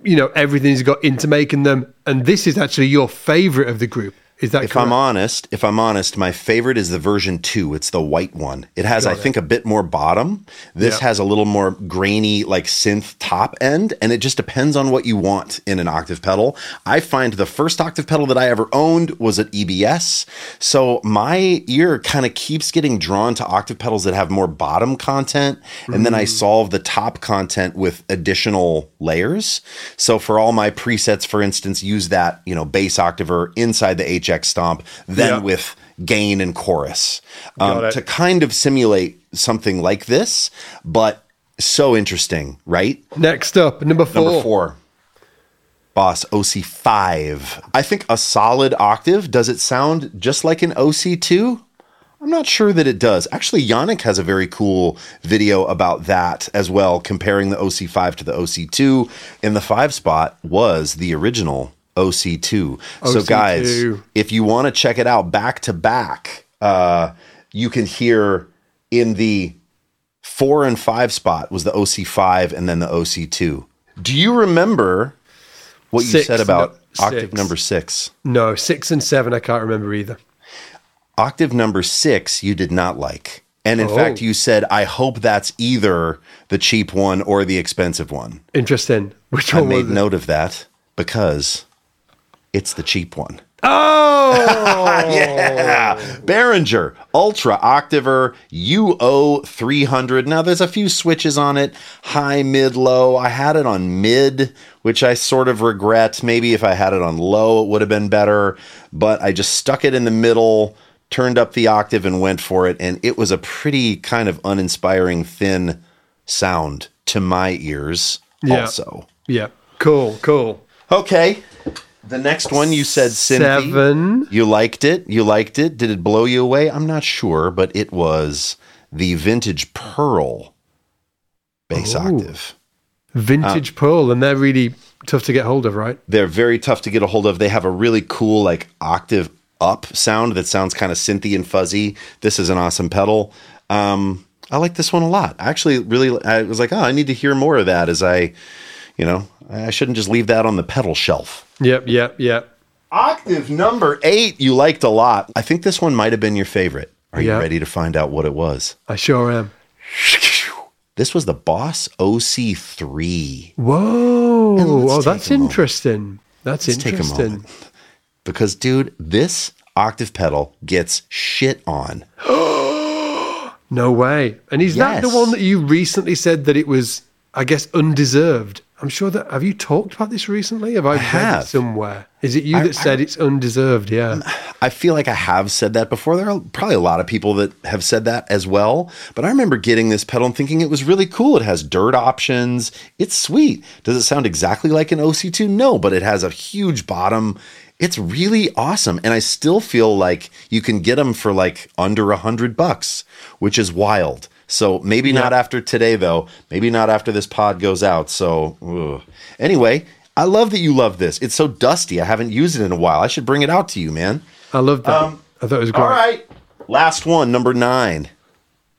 you know, everything he's got into making them. And this is actually your favorite of the group. Is that If correct? I'm honest, if I'm honest, my favorite is the version two. It's the white one. It has, I it. think, a bit more bottom. This Yeah. has a little more grainy, like synth top end, and it just depends on what you want in an octave pedal. I find the first octave pedal that I ever owned was at EBS, so my ear kind of keeps getting drawn to octave pedals that have more bottom content, and then I Mm. solve the top content with additional layers. So for all my presets, for instance, use that you know bass octaver inside the HX stomp, then Yeah. with gain and chorus um, to kind of simulate something like this, but so interesting, right? Next up, number four. Number four. Boss OC5. I think a solid octave. Does it sound just like an OC2? I'm not sure that it does. Actually, Janek has a very cool video about that as well, comparing the OC5 to the OC2. In the five spot was the original OC2. So, OC2. guys, if you want to check it out back to back, uh, you can hear in the four and five spot was the OC5 and then the OC2. Do you remember what you said about no- octave number six? No, six and seven, I can't remember either. Octave number six, you did not like. And in Oh. fact, you said, I hope that's either the cheap one or the expensive one. Interesting. Which one I made note of that because it's the cheap one. Oh, [laughs] Yeah. Behringer Ultra Octaver UO 300. Now, there's a few switches on it high, mid, low. I had it on mid, which I sort of regret. Maybe if I had it on low, it would have been better. But I just stuck it in the middle, turned up the octave, and went for it. And it was a pretty kind of uninspiring, thin sound to my ears, Yeah. also. yeah. Cool, cool. Okay. The next one you said Cynthia. Seven. You liked it. You liked it. Did it blow you away? I'm not sure, but it was the vintage pearl bass octave. Vintage pearl, and they're really tough to get hold of, right? They're very tough to get a hold of. They have a really cool like octave up sound that sounds kind of synthy and fuzzy. This is an awesome pedal. Um, I like this one a lot. I actually really I was like, oh, I need to hear more of that as I, you know, I shouldn't just leave that on the pedal shelf. Yep, yep, yep. Octave number eight, you liked a lot. I think this one might have been your favorite. Are Yeah. you ready to find out what it was? I sure am. This was the Boss OC3. Whoa! Oh, that's interesting. That's Let's take a interesting. moment. Because, dude, this octave pedal gets shit on. [gasps] No way. And is that the one that you recently said that it was, I guess, undeserved? I'm sure that have you talked about this recently? Have I, read have. it somewhere? Is it you that said it's undeserved? Yeah. Um, I feel like I have said that before. There are probably a lot of people that have said that as well. But I remember getting this pedal and thinking it was really cool. It has dirt options. It's sweet. Does it sound exactly like an OC2? No, but it has a huge bottom. It's really awesome. And I still feel like you can get them for like under a hundred bucks, which is wild. So maybe not after today, though. Maybe not after this pod goes out. So ugh. anyway, I love that you love this. It's so dusty. I haven't used it in a while. I should bring it out to you, man. I love that. I thought it was great. Um, All right. Last one, number nine.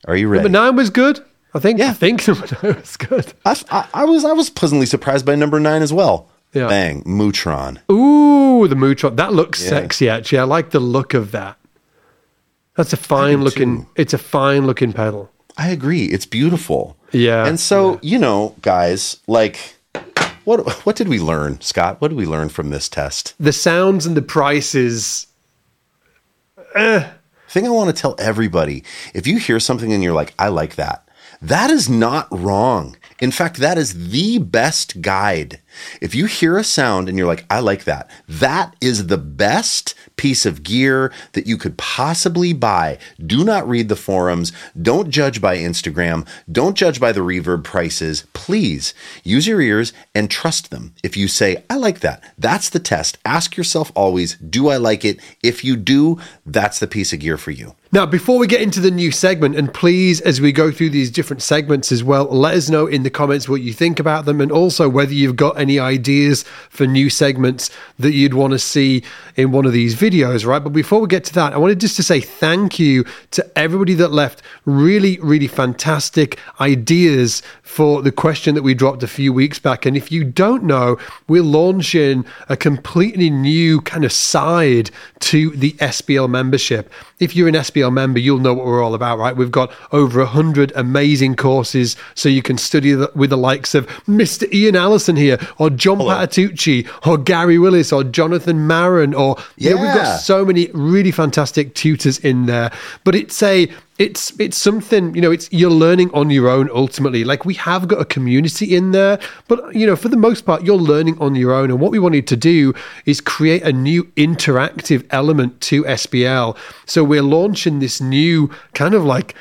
Are you ready? Number nine was good. I think. Yeah. I think [laughs] number nine was good. I, I, I was I was pleasantly surprised by number nine as well. Yeah. Bang, Mutron. Ooh, the Mutron. That looks Yeah. sexy. Actually, I like the look of that. That's a fine looking. It's a fine looking pedal. I agree. It's beautiful. Yeah, And so, you know, guys, like what what did we learn, Scott? What did we learn from this test? The sounds and the prices. thing I want to tell everybody if you hear something and you're like, I like that, that is not wrong. In fact, that is the best guide. If you hear a sound and you're like, I like that, that is the best piece of gear that you could possibly buy. Do not read the forums. Don't judge by Instagram. Don't judge by the reverb prices. Please use your ears and trust them. If you say, I like that, that's the test. Ask yourself always, do I like it? If you do, that's the piece of gear for you. Now, before we get into the new segment, and please, as we go through these different segments as well, let us know in the comments what you think about them and also whether you've got any ideas for new segments that you'd want to see in one of these videos, right? But before we get to that, I wanted just to say thank you to everybody that left really, really fantastic ideas for the question that we dropped a few weeks back. And if you don't know, we're launching a completely new kind of side to the SBL membership. If you're an SBL member, you'll know what we're all about, right? We've got over a hundred amazing courses, so you can study the, with the likes of Mr. Ian Allison here, or John Patitucci, or Gary Willis, or Jonathan Maron, or yeah, we've got so many really fantastic tutors in there. But it's a it's it's something you know it's you're learning on your own ultimately. Like we have got a community in there but you know for the most part you're learning on your own. And what we wanted to do is create a new interactive element to SBL so we're launching this new kind of like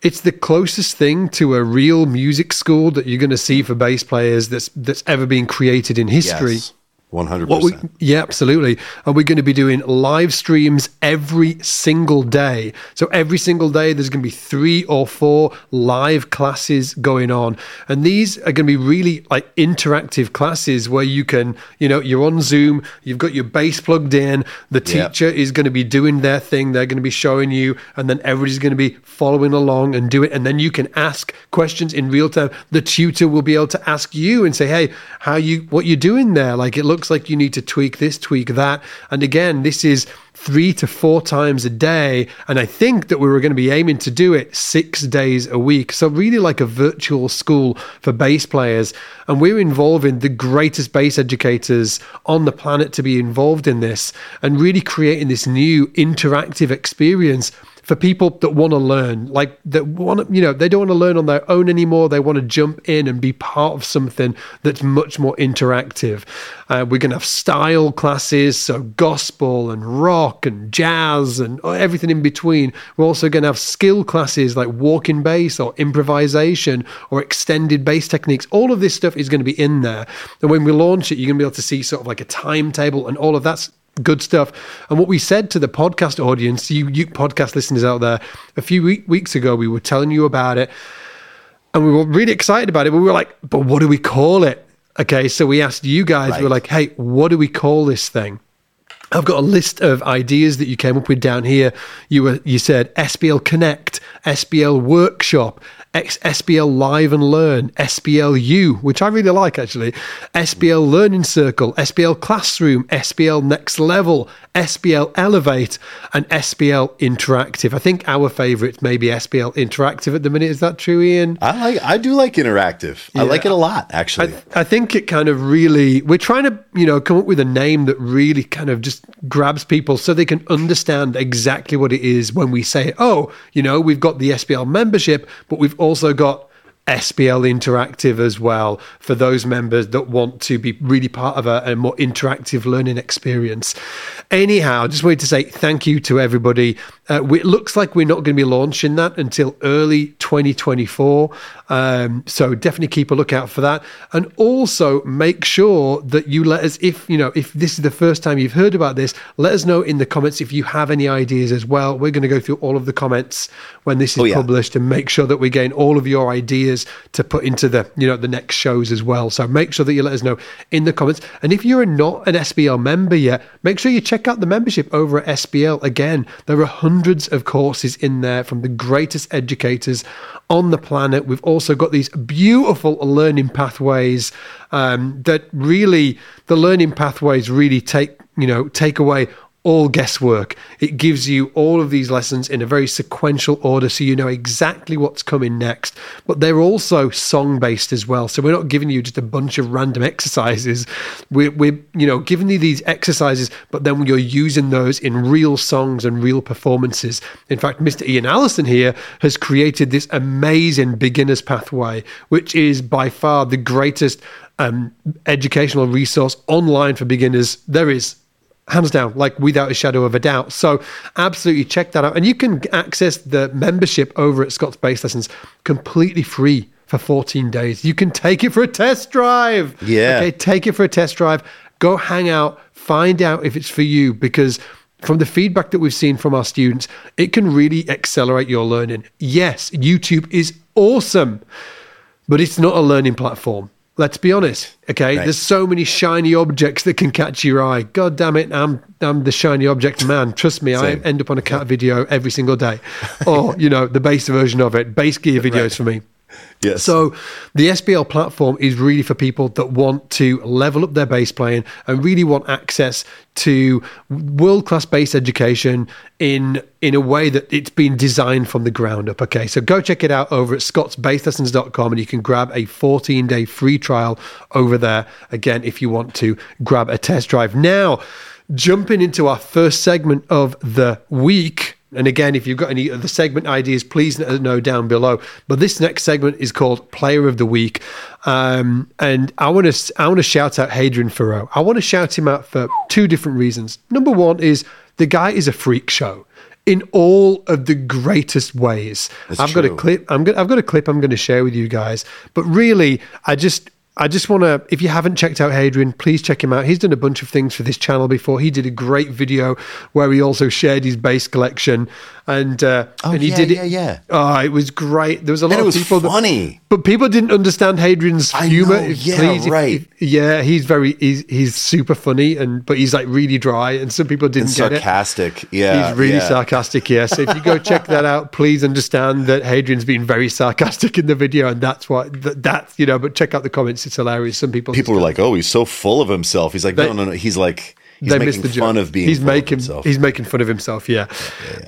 it's the closest thing to a real music school that you're going to see for bass players that's that's ever been created in history. Yes. 100%. what we, yeah, absolutely. And we're going to be doing live streams every single day. So every single day, there's going to be three or four live classes going on, and these are going to be really like interactive classes where you can, you know, you're on Zoom, you've got your bass plugged in, the teacher is going to be doing their thing, they're going to be showing you, and then everybody's going to be following along and do it, and then you can ask questions in real time. The tutor will be able to ask you and say, "Hey, how you what you're doing there? Like it looks like you need to tweak this, tweak that." And again, this is three to four times a day, and I think that we were going to be aiming to do it six days a week. So really, like a virtual school for bass players, and we're involving the greatest bass educators on the planet to be involved in this, and really creating this new interactive experience for people that want to learn, like that want you know, they don't want to learn on their own anymore. They want to jump in and be part of something that's much more interactive. Uh, we're going to have style classes, so gospel and rock and jazz and everything in between. We're also going to have skill classes like walking bass or improvisation or extended bass techniques. All of this stuff is going to be in there. And when we launch it, you're going to be able to see sort of like a timetable and all of that's good stuff. And what we said to the podcast audience, you, you podcast listeners out there, a few week, weeks ago, we were telling you about it and we were really excited about it. But we were like, but what do we call it? Okay, so we asked you guys, we were like, hey, what do we call this thing? I've got a list of ideas that you came up with down here. You were you said SBL Connect, SBL Workshop, SBL Live and Learn, SBL U, which I really like actually, SBL Learning Circle, SBL Classroom, SBL Next Level, SBL Elevate, and SBL Interactive. I think our favourite may be SBL Interactive at the minute. Is that true, Ian? I like I do like interactive. I like it a lot actually. I think it kind of really we're trying to you know come up with a name that really kind of just grabs people so they can understand exactly what it is when we say oh you know we've got the SBL membership but we've also got SBL Interactive as well for those members that want to be really part of a, a more interactive learning experience. Anyhow, just wanted to say thank you to everybody. Uh, it looks like we're not going to be launching that until early 2024. Um, so definitely keep a lookout for that. And also make sure that you let us, if you know, if this is the first time you've heard about this, let us know in the comments if you have any ideas as well. We're going to go through all of the comments when this is Oh, yeah. published and make sure that we gain all of your ideas to put into the you know the next shows as well. So make sure that you let us know in the comments. And if you're not an SBL member yet, make sure you check out the membership over at SBL. Again, there are hundreds of courses in there from the greatest educators on the planet. We've also got these beautiful learning pathways um, that really the learning pathways really take you know take away all guesswork. It gives you all of these lessons in a very sequential order so you know exactly what's coming next. But they're also song based as well. So we're not giving you just a bunch of random exercises. We're, we're, you know, giving you these exercises, but then you're using those in real songs and real performances. In fact, Mr. Ian Allison here has created this amazing beginner's pathway, which is by far the greatest um, educational resource online for beginners there is hands down, like without a shadow of a doubt. So absolutely check that out. And you can access the membership over at Scott's Bass Lessons completely free for 14 days. You can take it for a test drive. Yeah. Okay, take it for a test drive. Go hang out, find out if it's for you because from the feedback that we've seen from our students, it can really accelerate your learning. Yes, YouTube is awesome, but it's not a learning platform. Let's be honest. Okay, Right. there's so many shiny objects that can catch your eye. God damn it, I'm I'm the shiny object man. Trust me, Same. I end up on a cat video every single day, or you know the base version of it, base gear videos Right. for me. Yes. So the SBL platform is really for people that want to level up their bass playing and really want access to world class bass education in in a way that it's been designed from the ground up. Okay, so go check it out over at scottsbasslessons.com and you can grab a 14 day free trial over there. Again, if you want to grab a test drive. Now, jumping into our first segment of the week. And again, if you've got any other segment ideas, please let us know down below. But this next segment is called Player of the Week, um, and I want to I want to shout out Hadrien Feraud. I want to shout him out for two different reasons. Number one is the guy is a freak show in all of the greatest ways. That's I've got a clip. I'm going I've got a clip I'm going to share with you guys. But really, I just I just want to, if you haven't checked out Hadrien, please check him out. He's done a bunch of things for this channel before. He did a great video where he also shared his bass collection, and uh, Oh, and he yeah, did it. yeah, yeah. Oh, it was great. There was a lot And it of people. that- funny. but people didn't understand Hadrien's humor. know, yeah, please, right. if- yeah, he's very he's he's super funny, and but he's like really dry, and some people didn't and get it. sarcastic. Yeah. He's really yeah. sarcastic, yeah. So if you go [laughs] check that out, please understand that Hadrien's been very sarcastic in the video, and that's what that, that's you know. But check out the comments; it's hilarious. Some people People were like, "Oh, he's so full of himself." He's like, They- "No, no, no." He's like, he's they making missed the joke. fun of being. He's making himself. he's making fun of himself. Yeah.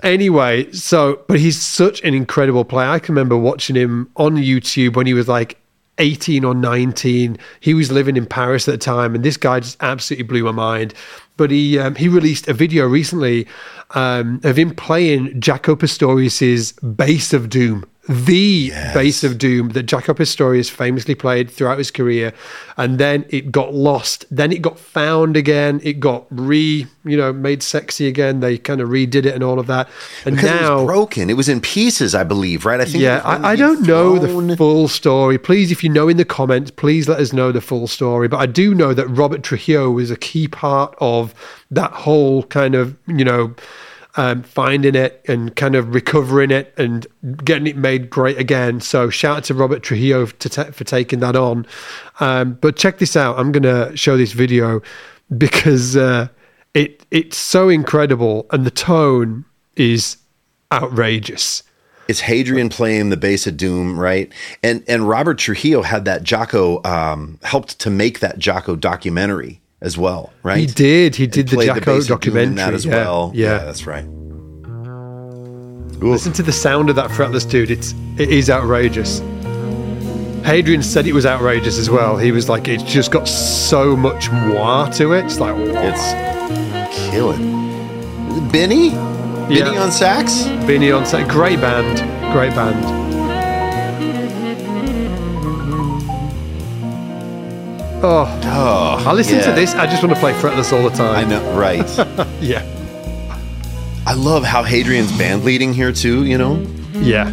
Anyway, so but he's such an incredible player. I can remember watching him on YouTube when he was like. 18 or 19 he was living in paris at the time and this guy just absolutely blew my mind but he um, he released a video recently um, of him playing jaco pastorius's bass of doom the bass of doom that Jaco Pastorius famously played throughout his career, and then it got lost. Then it got found again. It got re, you know, made sexy again. They kind of redid it and all of that. And because it now, was broken. It was in pieces, I believe. Right? I think. yeah, I, I don't know the full story. Please, if you know in the comments, please let us know the full story. But I do know that Robert Trujillo was a key part of that whole kind of, you know, um, finding it and kind of recovering it and getting it made great again. So shout out to Robert Trujillo to ta- for taking that on. Um, but check this out. I'm going to show this video because uh, it it's so incredible and the tone is outrageous. It's Hadrien playing the bass of doom, right? And and Robert Trujillo had that Jaco um, helped to make that Jaco documentary as well, right? He did. He did the Jaco bass of doom in documentary that as yeah, well. Yeah. that's right. Listen to the sound of that fretless dude. It's it is outrageous. Hadrien said it was outrageous as well. He was like, it's just got so much moi to it. It's like, It's killing. Benny, Benny Yeah. on sax. Benny on sax. Great band. Great band. Oh. oh, I listen to this. I just want to play fretless all the time. I know, right? [laughs] Yeah, I love how Hadrien's band leading here too. You know, yeah.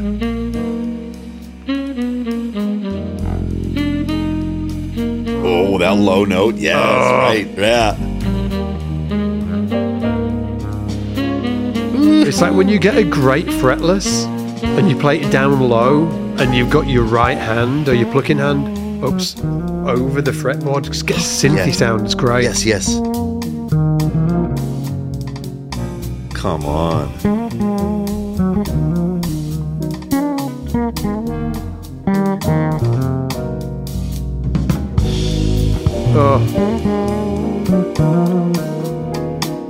oh that low note, yeah, oh. that's right, yeah. Mm. It's like when you get a great fretless and you play it down low and you've got your right hand or your plucking hand, oops, over the fretboard. Just get synthy Yeah. sound. It's great. Yes, yes. Come on. Oh,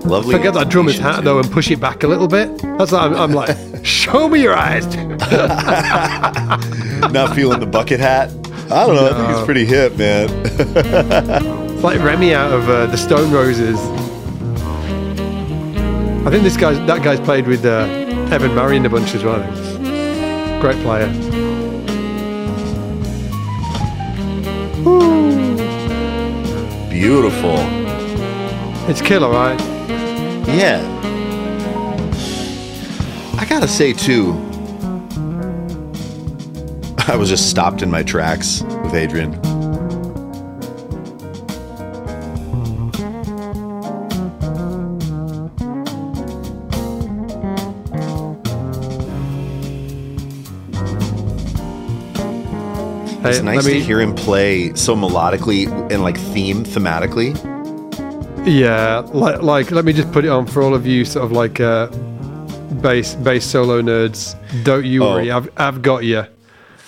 Lovely. forget that drummer's hat though and push it back a little bit. That's I'm, I'm like, [laughs] show me your eyes. [laughs] [laughs] Not feeling the bucket hat. I don't know. I think it's pretty hip, man. [laughs] It's like Reni out of uh, the Stone Roses. I think this guy's that guy's played with uh, Evan in a bunch as well. I think. Great player. Beautiful. It's killer, right? Yeah. I gotta say too. I was just stopped in my tracks with Hadrien. It's Hey, nice me- to hear him play so melodically and like theme thematically. Yeah, like, like let me just put it on for all of you, sort of like uh, bass bass solo nerds. Don't you Oh. worry, I've I've got you.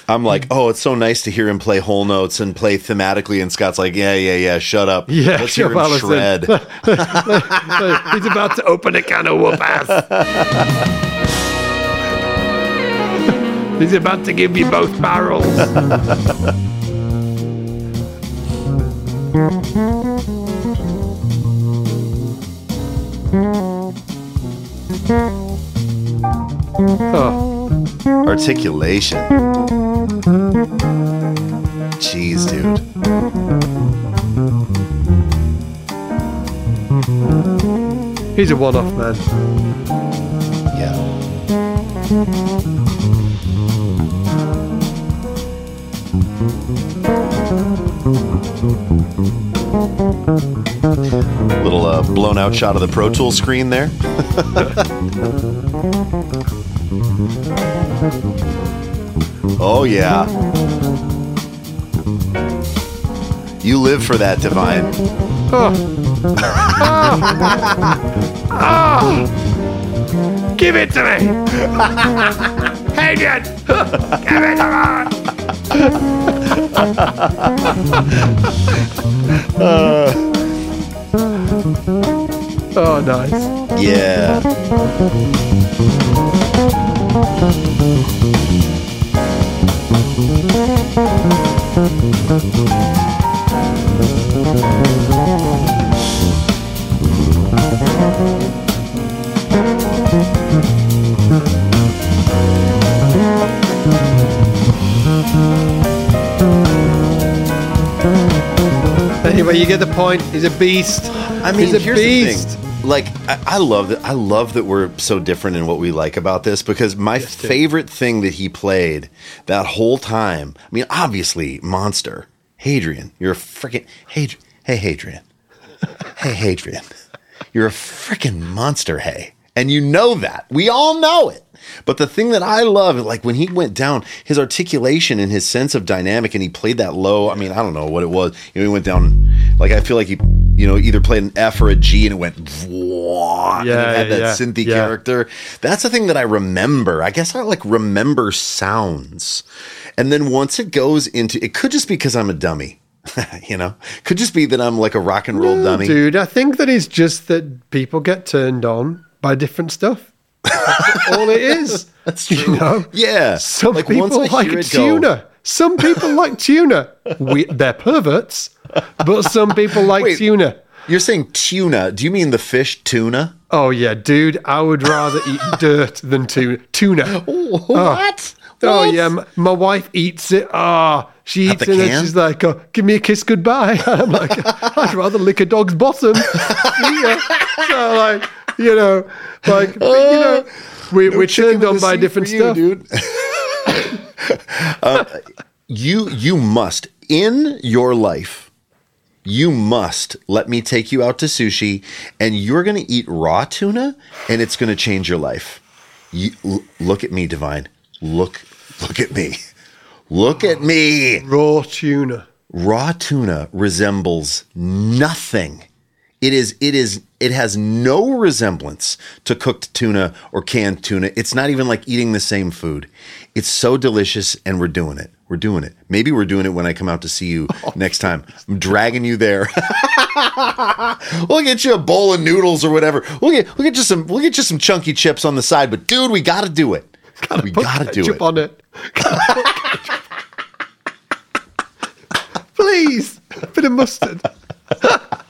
I'm like, oh, it's so nice to hear him play whole notes and play thematically. And Scott's like, yeah, yeah, yeah, shut up. Yeah, let's hear [laughs] him shred. [laughs] He's about to open a can of whoop ass. [laughs] He's about to give you both barrels. oh, Articulation. Jeez, dude. he's a one-off man. Yeah. Little uh, blown out shot of the Pro Tool screen there. [laughs] [laughs] oh, yeah. You live for that, Divine. Oh. Oh. [laughs] Give it to me. [laughs] Hadrien. [laughs] Give it to me. oh, nice. Yeah. Anyway, you get the point. He's a beast. I mean, he's a here's beast. the thing. Like, I, I love that. I love that we're so different in what we like about this because my Yes, favorite thing that he played that whole time. I mean, obviously, monster. Hadrien, you're a freaking Hadrien. Hey, Hadrien. [laughs] hey, Hadrien. You're a freaking monster. Hey, and you know that. We all know it. But the thing that I love, like when he went down, his articulation and his sense of dynamic, and he played that low. I mean, I don't know what it was. You know, he went down. Like I feel like he, you know, either played an F or a G, and it went. Wah, and Yeah, it had that yeah, synthy yeah. character. That's the thing that I remember. I guess I like remember sounds, and then once it goes into, it could just be because I'm a dummy. you know, could just be that I'm like a rock and roll dummy. Dude, I think that it's just that people get turned on by different stuff. All it is. That's You true. know? Yeah. Some Like, people like it go- tuna. Some people like tuna. We, they're perverts, but some people like Wait. tuna. You're saying tuna. Do you mean the fish tuna? Oh yeah, dude, I would rather eat [laughs] dirt than tuna. Tuna. What? Oh What? yeah, my, my wife eats it. Ah, she eats it and she's like, oh, "Give me a kiss goodbye." [laughs] I'm like, "I'd rather lick a dog's bottom." [laughs] yeah. So like, you know, like you know, we, we're chicken turned on by different you, stuff. dude. Uh, you you must in your life. You must let me take you out to sushi, and you're going to eat raw tuna, and it's going to change your life. You, l- look at me, Divine. Look, look at me. Look at me. Raw tuna. raw tuna resembles nothing. It is it is it has no resemblance to cooked tuna or canned tuna. It's not even like eating the same food. It's so delicious and we're doing it. We're doing it. Maybe we're doing it when I come out to see you [laughs] oh. next time. I'm dragging you there. [laughs] we'll get you a bowl of noodles or whatever. We'll get we'll get you some we'll get you some chunky chips on the side, but dude, we got to do it. we Put got to do it. on it. [laughs] Please, a bit of mustard.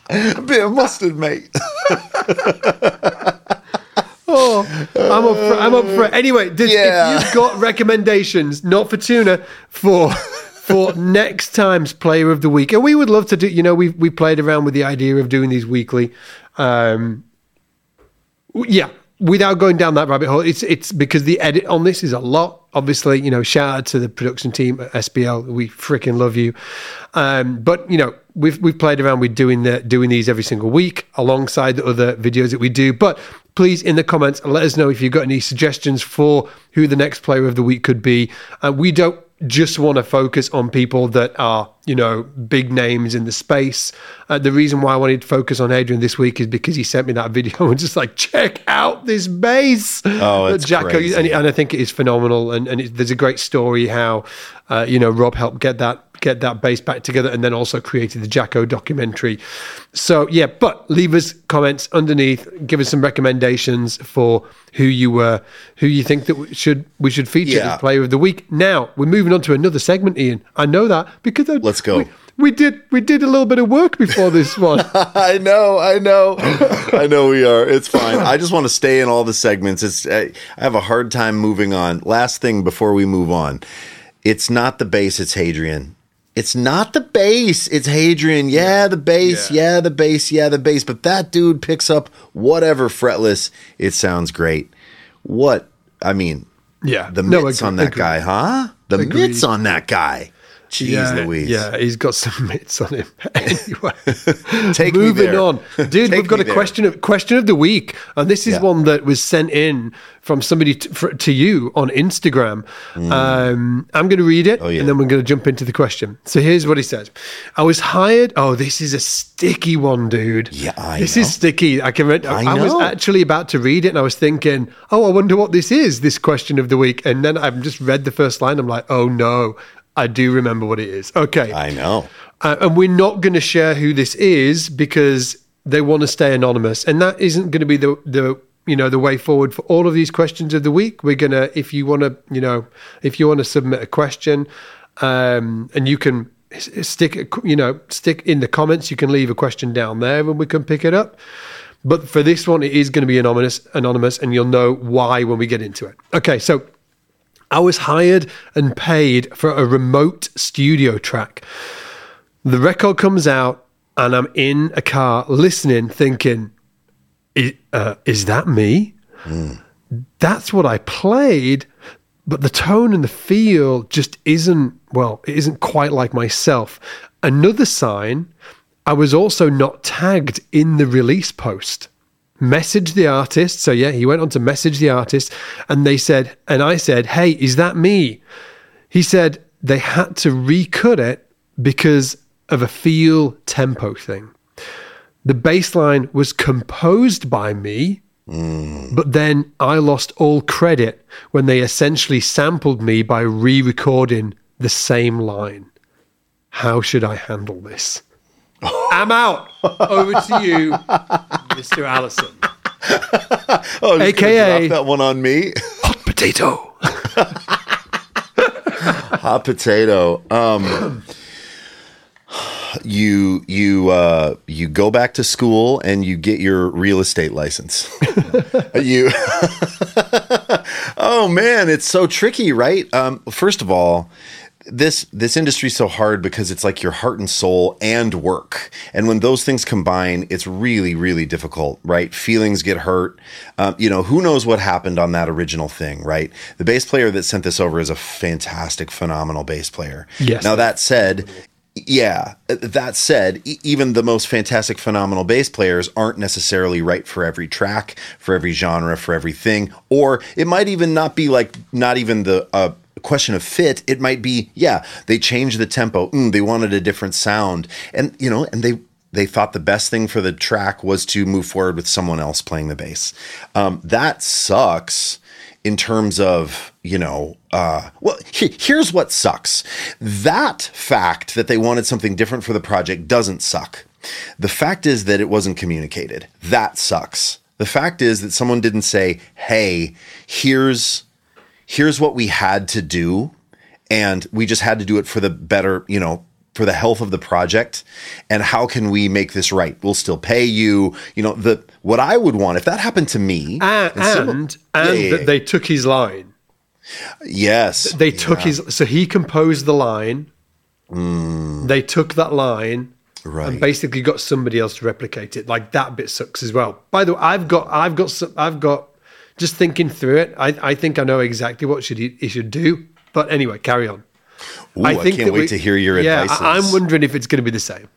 A bit of mustard, mate. Oh, [laughs] I'm up for, I'm up for it. Anyway, does, Yeah. if you've got recommendations, not for tuna, for for [laughs] next time's player of the week, and we would love to do. You know, we we played around with the idea of doing these weekly. Um, yeah, without going down that rabbit hole, it's it's because the edit on this is a lot. Obviously, you know, shout out to the production team at SBL. We freaking love you. Um, but you know, we've we've played around with doing the doing these every single week alongside the other videos that we do. But please, in the comments, let us know if you've got any suggestions for who the next player of the week could be. Uh, we don't just want to focus on people that are, you know, big names in the space. Uh, the reason why I wanted to focus on Hadrien this week is because he sent me that [laughs] video and just like, check out this bass. Oh, it's Jaco, crazy. and, and I think it is phenomenal. And, and it, there's a great story how, uh, you know, Rob helped get that get that bass back together and then also created the Jaco documentary. So yeah, but leave us comments underneath, give us some recommendations for who you were, who you think that we should we should feature Yeah. as player of the week. Now we're moving on to another segment, Ian. I know that because I, Let's go. We, we did we did a little bit of work before this one. [laughs] I know, I know, I know we are. It's fine. I just want to stay in all the segments. It's I, I have a hard time moving on. Last thing before we move on, it's not the bass. It's Hadrien. It's not the bass. It's Hadrien. Yeah, the bass. Yeah. the bass. Yeah, the bass. But that dude picks up whatever fretless. It sounds great. What I mean, yeah, the No, agree- on that agree. guy, huh? The Agreed. mitts on that guy. Jeez yeah, Louise. Yeah, he's got some [laughs] mitts on him. [laughs] anyway, [laughs] Take moving on, dude. We've got a there. question of question of the week, and this is Yeah. one that was sent in from somebody to, for, to you on Instagram. Um, I'm going to read it, Mm. Oh, yeah. and then we're going to jump into the question. So here's what he says: I was hired. Oh, this is a sticky one, dude. Yeah, I this know. is sticky. I can. Read, I, I was actually about to read it, and I was thinking, oh, I wonder what this is. This question of the week, and then I've just read the first line. I'm like, oh no. I do remember what it is. Okay. I know. Uh, and we're not going to share who this is because they want to stay anonymous, and that isn't going to be the the you know the way forward for all of these questions of the week. We're gonna, if you want to, you know, if you want to submit a question, um, and you can stick, you know, stick in the comments. You can leave a question down there, and we can pick it up. But for this one, it is going to be anonymous, anonymous, and you'll know why when we get into it. Okay, so I was hired and paid for a remote studio track. The record comes out, and I'm in a car listening, thinking, "I- uh, "Is that me?" That's what I played, but the tone and the feel just isn't. Well, it isn't quite like myself. Another sign: I was also not tagged in the release post message the artist. So yeah, he went on to message the artist and they said, and I said, Hey, is that me? He said they had to recut it because of a feel tempo thing. The bass line was composed by me, mm. but then I lost all credit when they essentially sampled me by re recording the same line. How should I handle this? [laughs] I'm out. Over to you, Mr. Allison. Oh, AKA that one on me. Hot potato. [laughs] Hot potato. Um, you you uh, you go back to school and you get your real estate license. [laughs] you. Oh man, it's so tricky, right? Um, first of all, this this industry's so hard because it's like your heart and soul and work. And when those things combine it's really really difficult right? Feelings get hurt. Um, you know who knows what happened on that original thing right? The bass player that sent this over is a fantastic phenomenal bass player. Yes. now that said yeah that said e- even the most fantastic phenomenal bass players aren't necessarily right for every track for every genre for everything or it might even not be like not even the uh, question of fit it might be yeah they changed the tempo mm, they wanted a different sound. And you know and they they thought the best thing for the track was to move forward with someone else playing the bass. Um, that sucks in terms of you know uh, well he- here's what sucks. That fact that they wanted something different for the project doesn't suck. The fact is that it wasn't communicated. That sucks. The fact is that someone didn't say hey here's here's what we had to do and we just had to do it for the better you know for the health of the project and how can we make this right we'll still pay you you know the what i would want if that happened to me and and some- and, Yeah, yeah, that yeah. they took his line. yes They took his so he composed the line. They took that line Mm. Right. and basically got somebody else to replicate it. Like that bit sucks as well. By the way, I've got I've got some, I've got just thinking through it. I, I think I know exactly what should he, he should do. But anyway, carry on. Ooh, I, can't wait we- to hear your yeah, advice I, I'm wondering if it's going to be the same.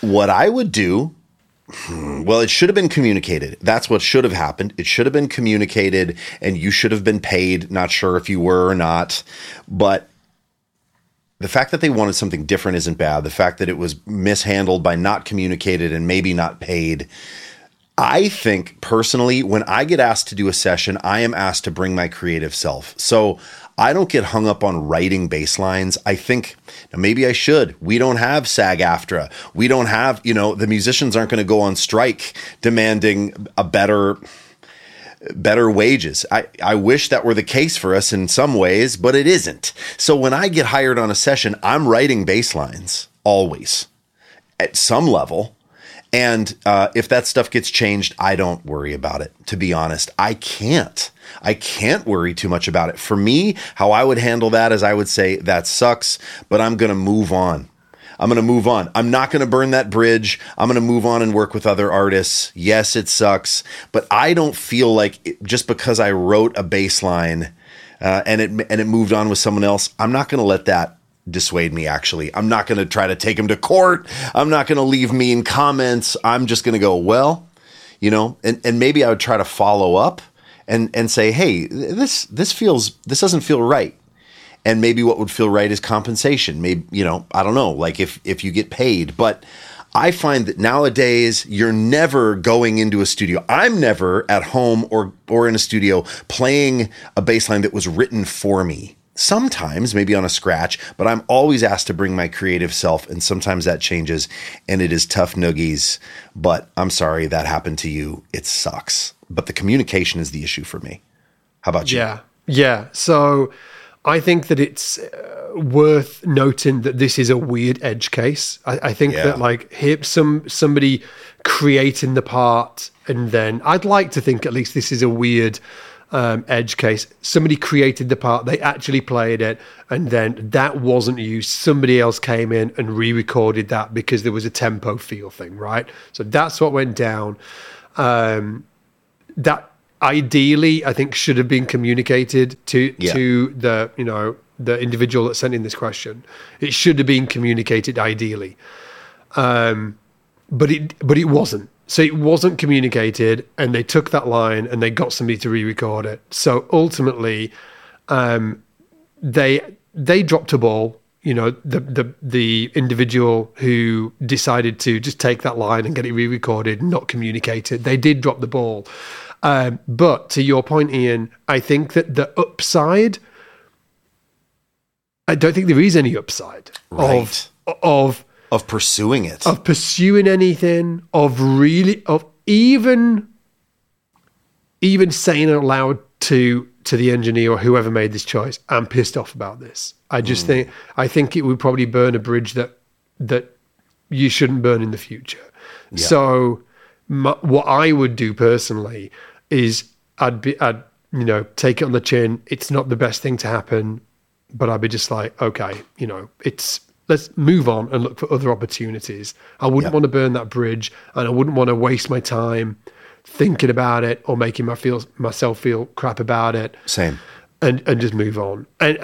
what I would do, hmm, well, it should have been communicated. That's what should have happened. It should have been communicated, and you should have been paid. Not sure if you were or not, but the fact that they wanted something different isn't bad. The fact that it was mishandled by not communicated and maybe not paid. I think personally, when I get asked to do a session, I am asked to bring my creative self. So I don't get hung up on writing bass lines. I think maybe I should. We don't have SAG AFTRA. We don't have, you know, the musicians aren't going to go on strike demanding a better better wages. I, I wish that were the case for us in some ways, but it isn't. So when I get hired on a session, I'm writing bass lines always at some level. And uh, if that stuff gets changed, I don't worry about it. To be honest, I can't. I can't worry too much about it. For me, how I would handle that is I would say that sucks, but I'm going to move on. I'm going to move on. I'm not going to burn that bridge. I'm going to move on and work with other artists. Yes, it sucks, but I don't feel like it, just because I wrote a bass line uh, and it and it moved on with someone else, I'm not going to let that dissuade me actually. I'm not going to try to take him to court. I'm not going to leave mean comments. I'm just going to go, well, you know, and and maybe I would try to follow up and and say, "Hey, this this feels this doesn't feel right." and maybe what would feel right is compensation maybe you know i don't know like if if you get paid but i find that nowadays you're never going into a studio i'm never at home or or in a studio playing a bass line that was written for me sometimes maybe on a scratch but i'm always asked to bring my creative self and sometimes that changes and it is tough noogies but i'm sorry that happened to you it sucks but the communication is the issue for me how about you Yeah, yeah. So I think that it's uh, worth noting that this is a weird edge case. I, I think Yeah. that like here some somebody creating the part, and then I'd like to think at least this is a weird um, edge case. Somebody created the part, they actually played it, and then that wasn't used. Somebody else came in and re-recorded that because there was a tempo feel thing, right? So that's what went down. Um, that ideally I think should have been communicated to Yeah. to the you know the individual that sent in this question. It should have been communicated ideally, um, but it but it wasn't. So it wasn't communicated, and they took that line and they got somebody to re-record it. So ultimately, um, they they dropped a ball. You know, the the the individual who decided to just take that line and get it re-recorded, and not communicate it, they did drop the ball. Um, but to your point, Ian, I think that the upside, I don't think there is any upside Right. of of of pursuing it of pursuing anything, of really of even even saying it aloud to to the engineer or whoever made this choice, I'm pissed off about this. I just mm. think I think it would probably burn a bridge that that you shouldn't burn in the future. So my, what I would do personally is I'd be I'd you know, take it on the chin. It's not the best thing to happen, but I'd be just like, okay, you know, it's let's move on and look for other opportunities. I wouldn't want to burn that bridge, and I wouldn't want to waste my time thinking about it or making my feel myself feel crap about it Same. and and just move on. And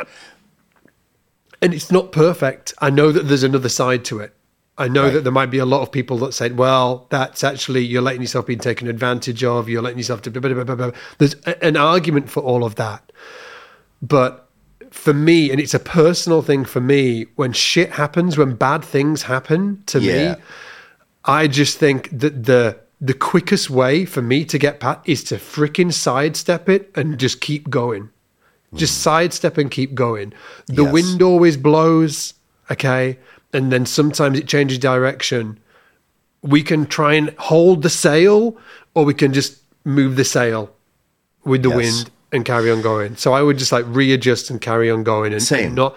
and it's not perfect. I know that there's another side to it. I know Right. that there might be a lot of people that say, "Well, that's actually you're letting yourself be taken advantage of. You're letting yourself to." Blah, blah, blah." There's a- an argument for all of that, but for me, and it's a personal thing for me. When shit happens, when bad things happen to Yeah. me, I just think that the the quickest way for me to get pat is to freaking sidestep it and just keep going. Just mm. sidestep and keep going. The Yes. wind always blows, okay? And then sometimes it changes direction. We can try and hold the sail or we can just move the sail with the Yes. wind and carry on going. So I would just like readjust and carry on going and, Same. and not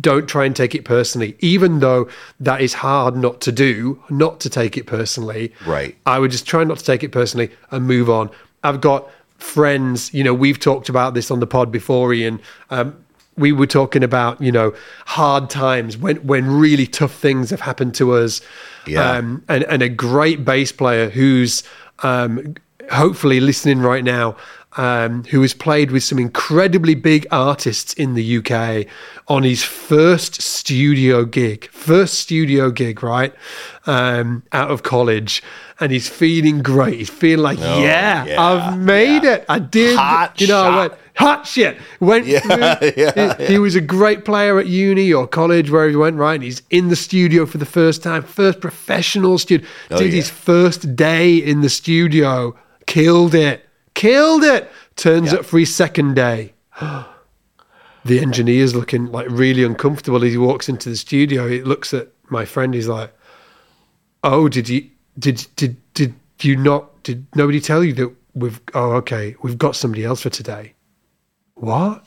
don't try and take it personally, even though that is hard not to do, not to take it personally. Right. I would just try not to take it personally and move on. I've got friends, you know, we've talked about this on the pod before, Ian. Um, we were talking about, you know, hard times when, when really tough things have happened to us. Yeah. Um, and, and a great bass player who's um, hopefully listening right now, um, who has played with some incredibly big artists in the UK on his first studio gig, first studio gig, right? Um, out of college. And he's feeling great. He's feeling like, Oh, yeah, yeah, I've made yeah. it. I did. Hot you know, I went, hot shit. Went Yeah, through, [laughs] yeah, he, he was a great player at uni or college, wherever he went, right? And he's in the studio for the first time, first professional studio. Oh, Did his first day in the studio, killed it, killed it. Turns Yeah. up for his second day. [gasps] the engineer's looking like really uncomfortable as he walks into the studio. He looks at my friend. He's like, "Oh, did you did did did you not did nobody tell you that we've oh okay we've got somebody else for today? What?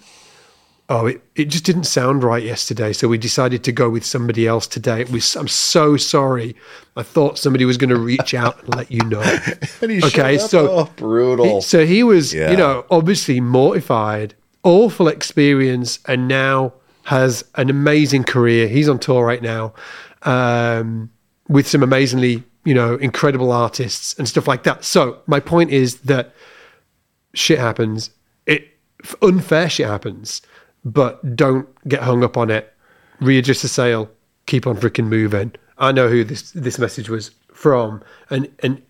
Oh, it, it just didn't sound right yesterday, so we decided to go with somebody else today. Was, I'm so sorry. I thought somebody was going to reach out and let you know. [laughs] And he Okay, so- Oh, brutal. So he was, Yeah. you know, obviously mortified, awful experience, and now has an amazing career. He's on tour right now um, with some amazingly, you know, incredible artists and stuff like that. So my point is that shit happens. It unfair shit happens, but don't get hung up on it. Readjust the sail. Keep on freaking moving. I know who this this message was from, and and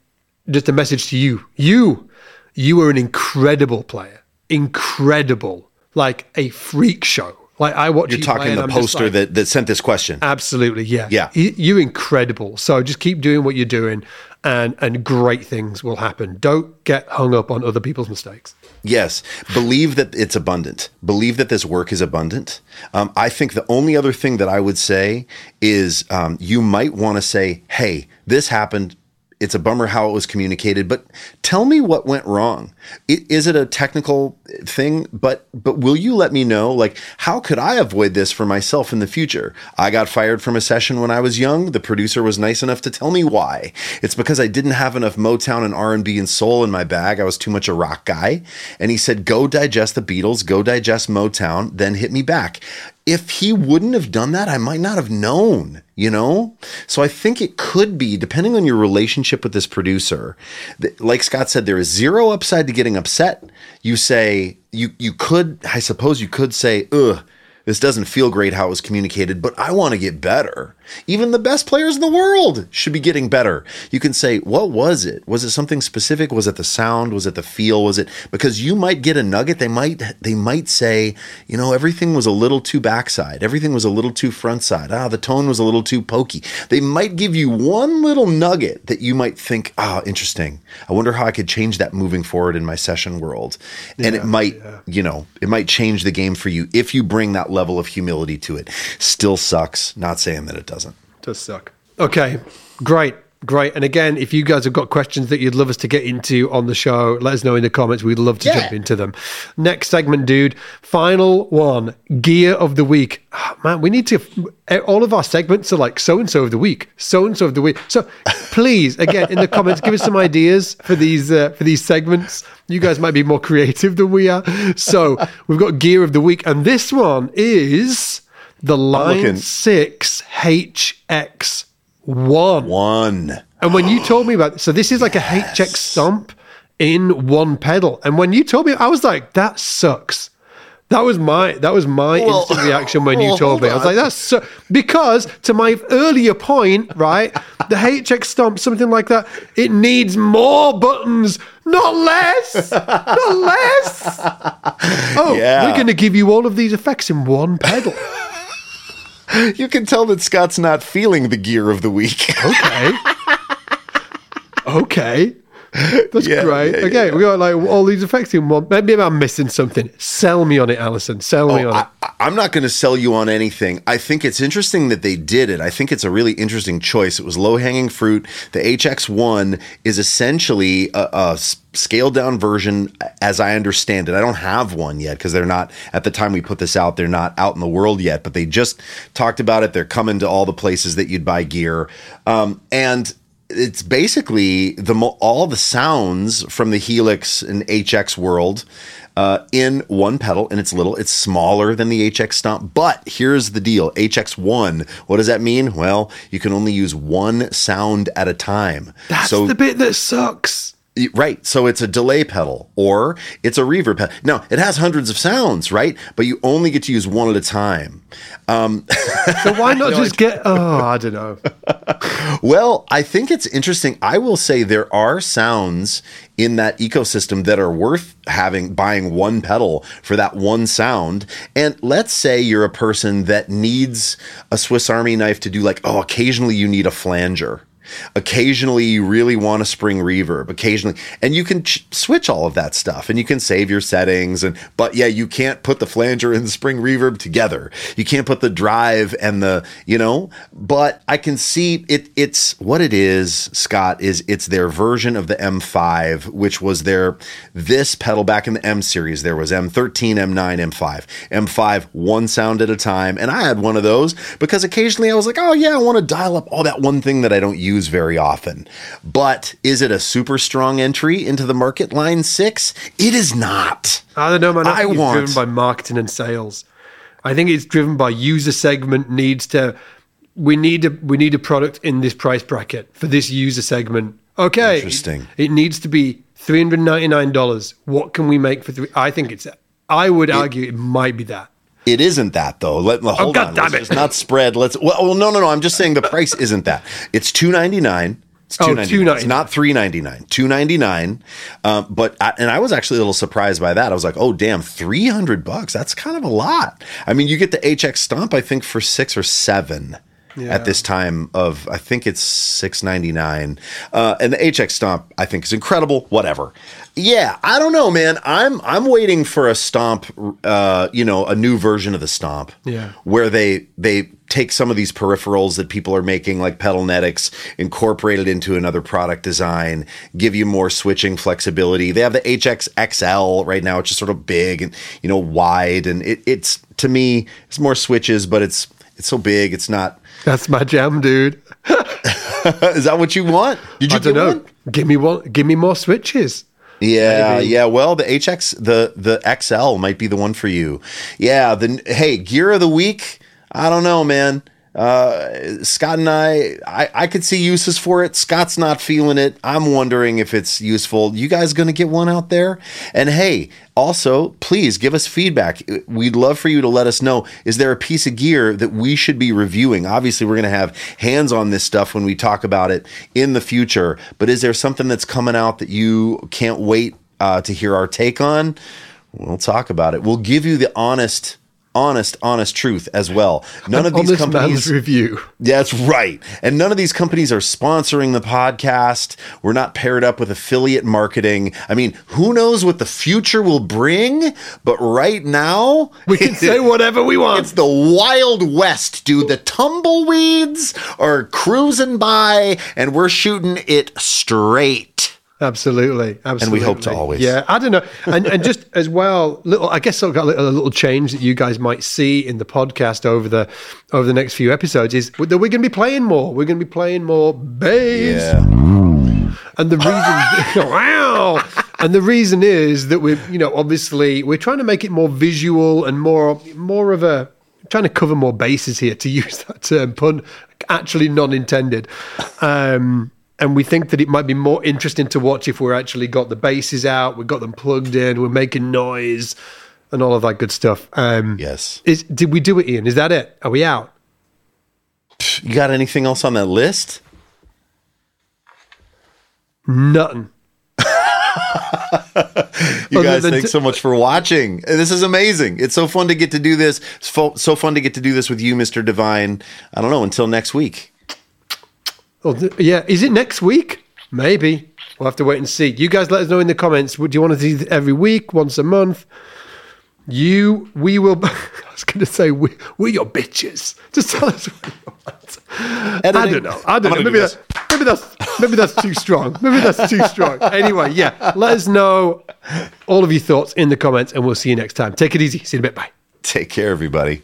just a message to you. You, you are an incredible player. Incredible, like a freak show. Like I watch You're you talking the poster like, that, that sent this question. Absolutely, yeah, Yeah. You- You're incredible. So just keep doing what you're doing, and and great things will happen. Don't get hung up on other people's mistakes. Yes, believe that it's abundant. Believe that this work is abundant. Um, I think the only other thing that I would say is um, you might want to say, "Hey, this happened. It's a bummer how it was communicated, but tell me what went wrong. Is it a technical thing? But but will you let me know? Like, how could I avoid this for myself in the future? I got fired from a session when I was young. The producer was nice enough to tell me why. It's because I didn't have enough Motown and R and B and soul in my bag. I was too much a rock guy. And he said, "Go digest the Beatles. Go digest Motown. Then hit me back." If he wouldn't have done that, I might not have known, you know? So I think it could be, depending on your relationship with this producer, like Scott said, there is zero upside to getting upset. You say, you, you could, I suppose you could say, ugh, this doesn't feel great how it was communicated, but I want to get better. Even the best players in the world should be getting better. You can say, what was it? Was it something specific? Was it the sound? Was it the feel? Was it because you might get a nugget? They might they might say, you know, everything was a little too backside. Everything was a little too front side. Ah, the tone was a little too pokey. They might give you one little nugget that you might think, ah, interesting. I wonder how I could change that moving forward in my session world. And it might, you know, it might change the game for you if you bring that level of humility to it. Still sucks. Not saying that it doesn't. Does suck. Okay, great. Great. And again, if you guys have got questions that you'd love us to get into on the show, let us know in the comments. We'd love to Yeah. jump into them. Next segment, dude. Final one gear of the week. Ah, man, we need to, all of our segments are like so and so of the week, so and so of the week. So please, again, in the comments, give us some ideas for these, uh, for these segments. You guys might be more creative than we are. So we've got gear of the week. And this one is the Line 6 HX1. One. And when you told me about so this is like a HX stomp in one pedal. And when you told me, I was like, that sucks. That was my that was my Well- instant reaction when you well, told me. I was like, that's so because to my earlier point, right? The HX stomp, something like that, it needs more buttons, not less. not less. [laughs] Oh, Yeah. we're gonna give you all of these effects in one pedal. [laughs] You can tell that Scott's not feeling the gear of the week. Okay. [laughs] okay. [laughs] That's Yeah, great. yeah, okay, yeah. we got like all these effects in one. Maybe I'm missing something. Sell me on it, Allison. Sell me on I, it. I'm not going to sell you on anything. I think it's interesting that they did it. I think it's a really interesting choice. It was low hanging fruit. The HX1 is essentially a scaled down version, as I understand it. I don't have one yet because they're not, at the time we put this out, they're not out in the world yet, but they just talked about it. They're coming to all the places that you'd buy gear. Um, and it's basically the all the sounds from the Helix and HX world uh, in one pedal, and it's little. It's smaller than the HX Stomp. But here's the deal: HX1. What does that mean? Well, you can only use one sound at a time. That's so the bit that sucks. Y- Right. So it's a delay pedal or it's a reverb pedal. Now, it has hundreds of sounds, right? But you only get to use one at a time. Um, [laughs] so why not just get? Oh, I don't know. [laughs] Well, I think it's interesting. I will say there are sounds in that ecosystem that are worth having buying one pedal for that one sound. And let's say you're a person that needs a Swiss Army knife to do like, oh, occasionally you need a flanger. Occasionally, you really want a spring reverb. Occasionally, and you can ch- switch all of that stuff, and you can save your settings. And but yeah, you can't put the flanger and the spring reverb together. You can't put the drive and the you know. But I can see it. It's what it is. Scott is it's their version of the M5, which was their this pedal back in the M series. There was M13, M9, M5, M5 one sound at a time, and I had one of those because occasionally I was like, oh yeah, I want to dial up all that one thing that I don't use very often. But is it a super strong entry into the market line six? It is not. I don't know, man. I, I it's want- driven by marketing and sales. I think it's driven by user segment needs to. We need a we need a product in this price bracket for this user segment. Okay, Interesting. It needs to be three hundred ninety nine dollars. What can we make for three? I think it's. I would argue it might be that. It isn't that though. Let hold God on. damn Let's it. not spread. Let's well, well, no, no, no. I'm just saying the price isn't that. It's two ninety nine. It's Oh, two ninety nine. It's not three ninety nine. Two ninety nine. Um, but I, and I was actually a little surprised by that. I was like, oh damn, three hundred bucks. That's kind of a lot. I mean, you get the HX Stomp. I think for six or seven. Yeah. At this time of, I think it's six ninety nine, uh, and the HX Stomp I think is incredible. Whatever, yeah, I don't know, man. I'm I'm waiting for a Stomp, uh, you know, a new version of the Stomp Yeah. where they they take some of these peripherals that people are making like pedalnetics incorporate it into another product design give you more switching flexibility they have the hx xl right now it's just sort of big and you know wide and it, it's to me it's more switches but it's it's so big it's not That's my jam, dude. [laughs] is that what you want did you I get know. one Give me one. Give me more switches. Yeah, Maybe. yeah. Well, the HX, the the XL might be the one for you. Yeah. The hey, gear of the week. I don't know, man. Uh, Scott and I, I, I could see uses for it. Scott's not feeling it. I'm wondering if it's useful. You guys going to get one out there? And hey, also, please give us feedback. We'd love for you to let us know. Is there a piece of gear that we should be reviewing? Obviously, we're going to have hands on this stuff when we talk about it in the future. But is there something that's coming out that you can't wait uh, to hear our take on? We'll talk about it. We'll give you the honest honest, honest truth as well. [laughs] None of these companies review. That's right. And none of these companies are sponsoring the podcast. We're not paired up with affiliate marketing. I mean, who knows what the future will bring? But right now, We can [laughs] say whatever we want. it's the Wild West, dude. The tumbleweeds are cruising by, and we're shooting it straight. Absolutely, absolutely. And we hope to always. Yeah, I don't know, and and just [laughs] as well, little. I guess I've got a little, a little change that you guys might see in the podcast over the over the next few episodes is that we're going to be playing more. We're going to be playing more bass, yeah. and the reason, [laughs] [laughs] wow, and the reason is that we're you know obviously we're trying to make it more visual and more more of a trying to cover more bases here to use that term pun actually non intended. Um, and we think that it might be more interesting to watch if we're actually got the bases out, we've got them plugged in, we're making noise, and all of that good stuff. Um, Yes. Is did we do it, Ian? Is that it? Are we out? You got anything else on that list? Nothing. [laughs] You guys, thanks so much for watching. This is amazing. It's so fun to get to do this. It's fo- so fun to get to do this with you, Mr. Devine. I don't know, until next week. Oh, th- yeah. Is it next week? Maybe. We'll have to wait and see. You guys let us know in the comments. Would you want to do it every week, once a month? You, we will. [laughs] I was going to say we, we're your bitches. Just tell us what you want. I don't know. I don't know. Maybe do that's maybe that's maybe that's too strong. Maybe that's too strong. [laughs] Anyway, yeah. Let us know all of your thoughts in the comments, and we'll see you next time. Take it easy. See you in a bit. Bye. Take care, everybody.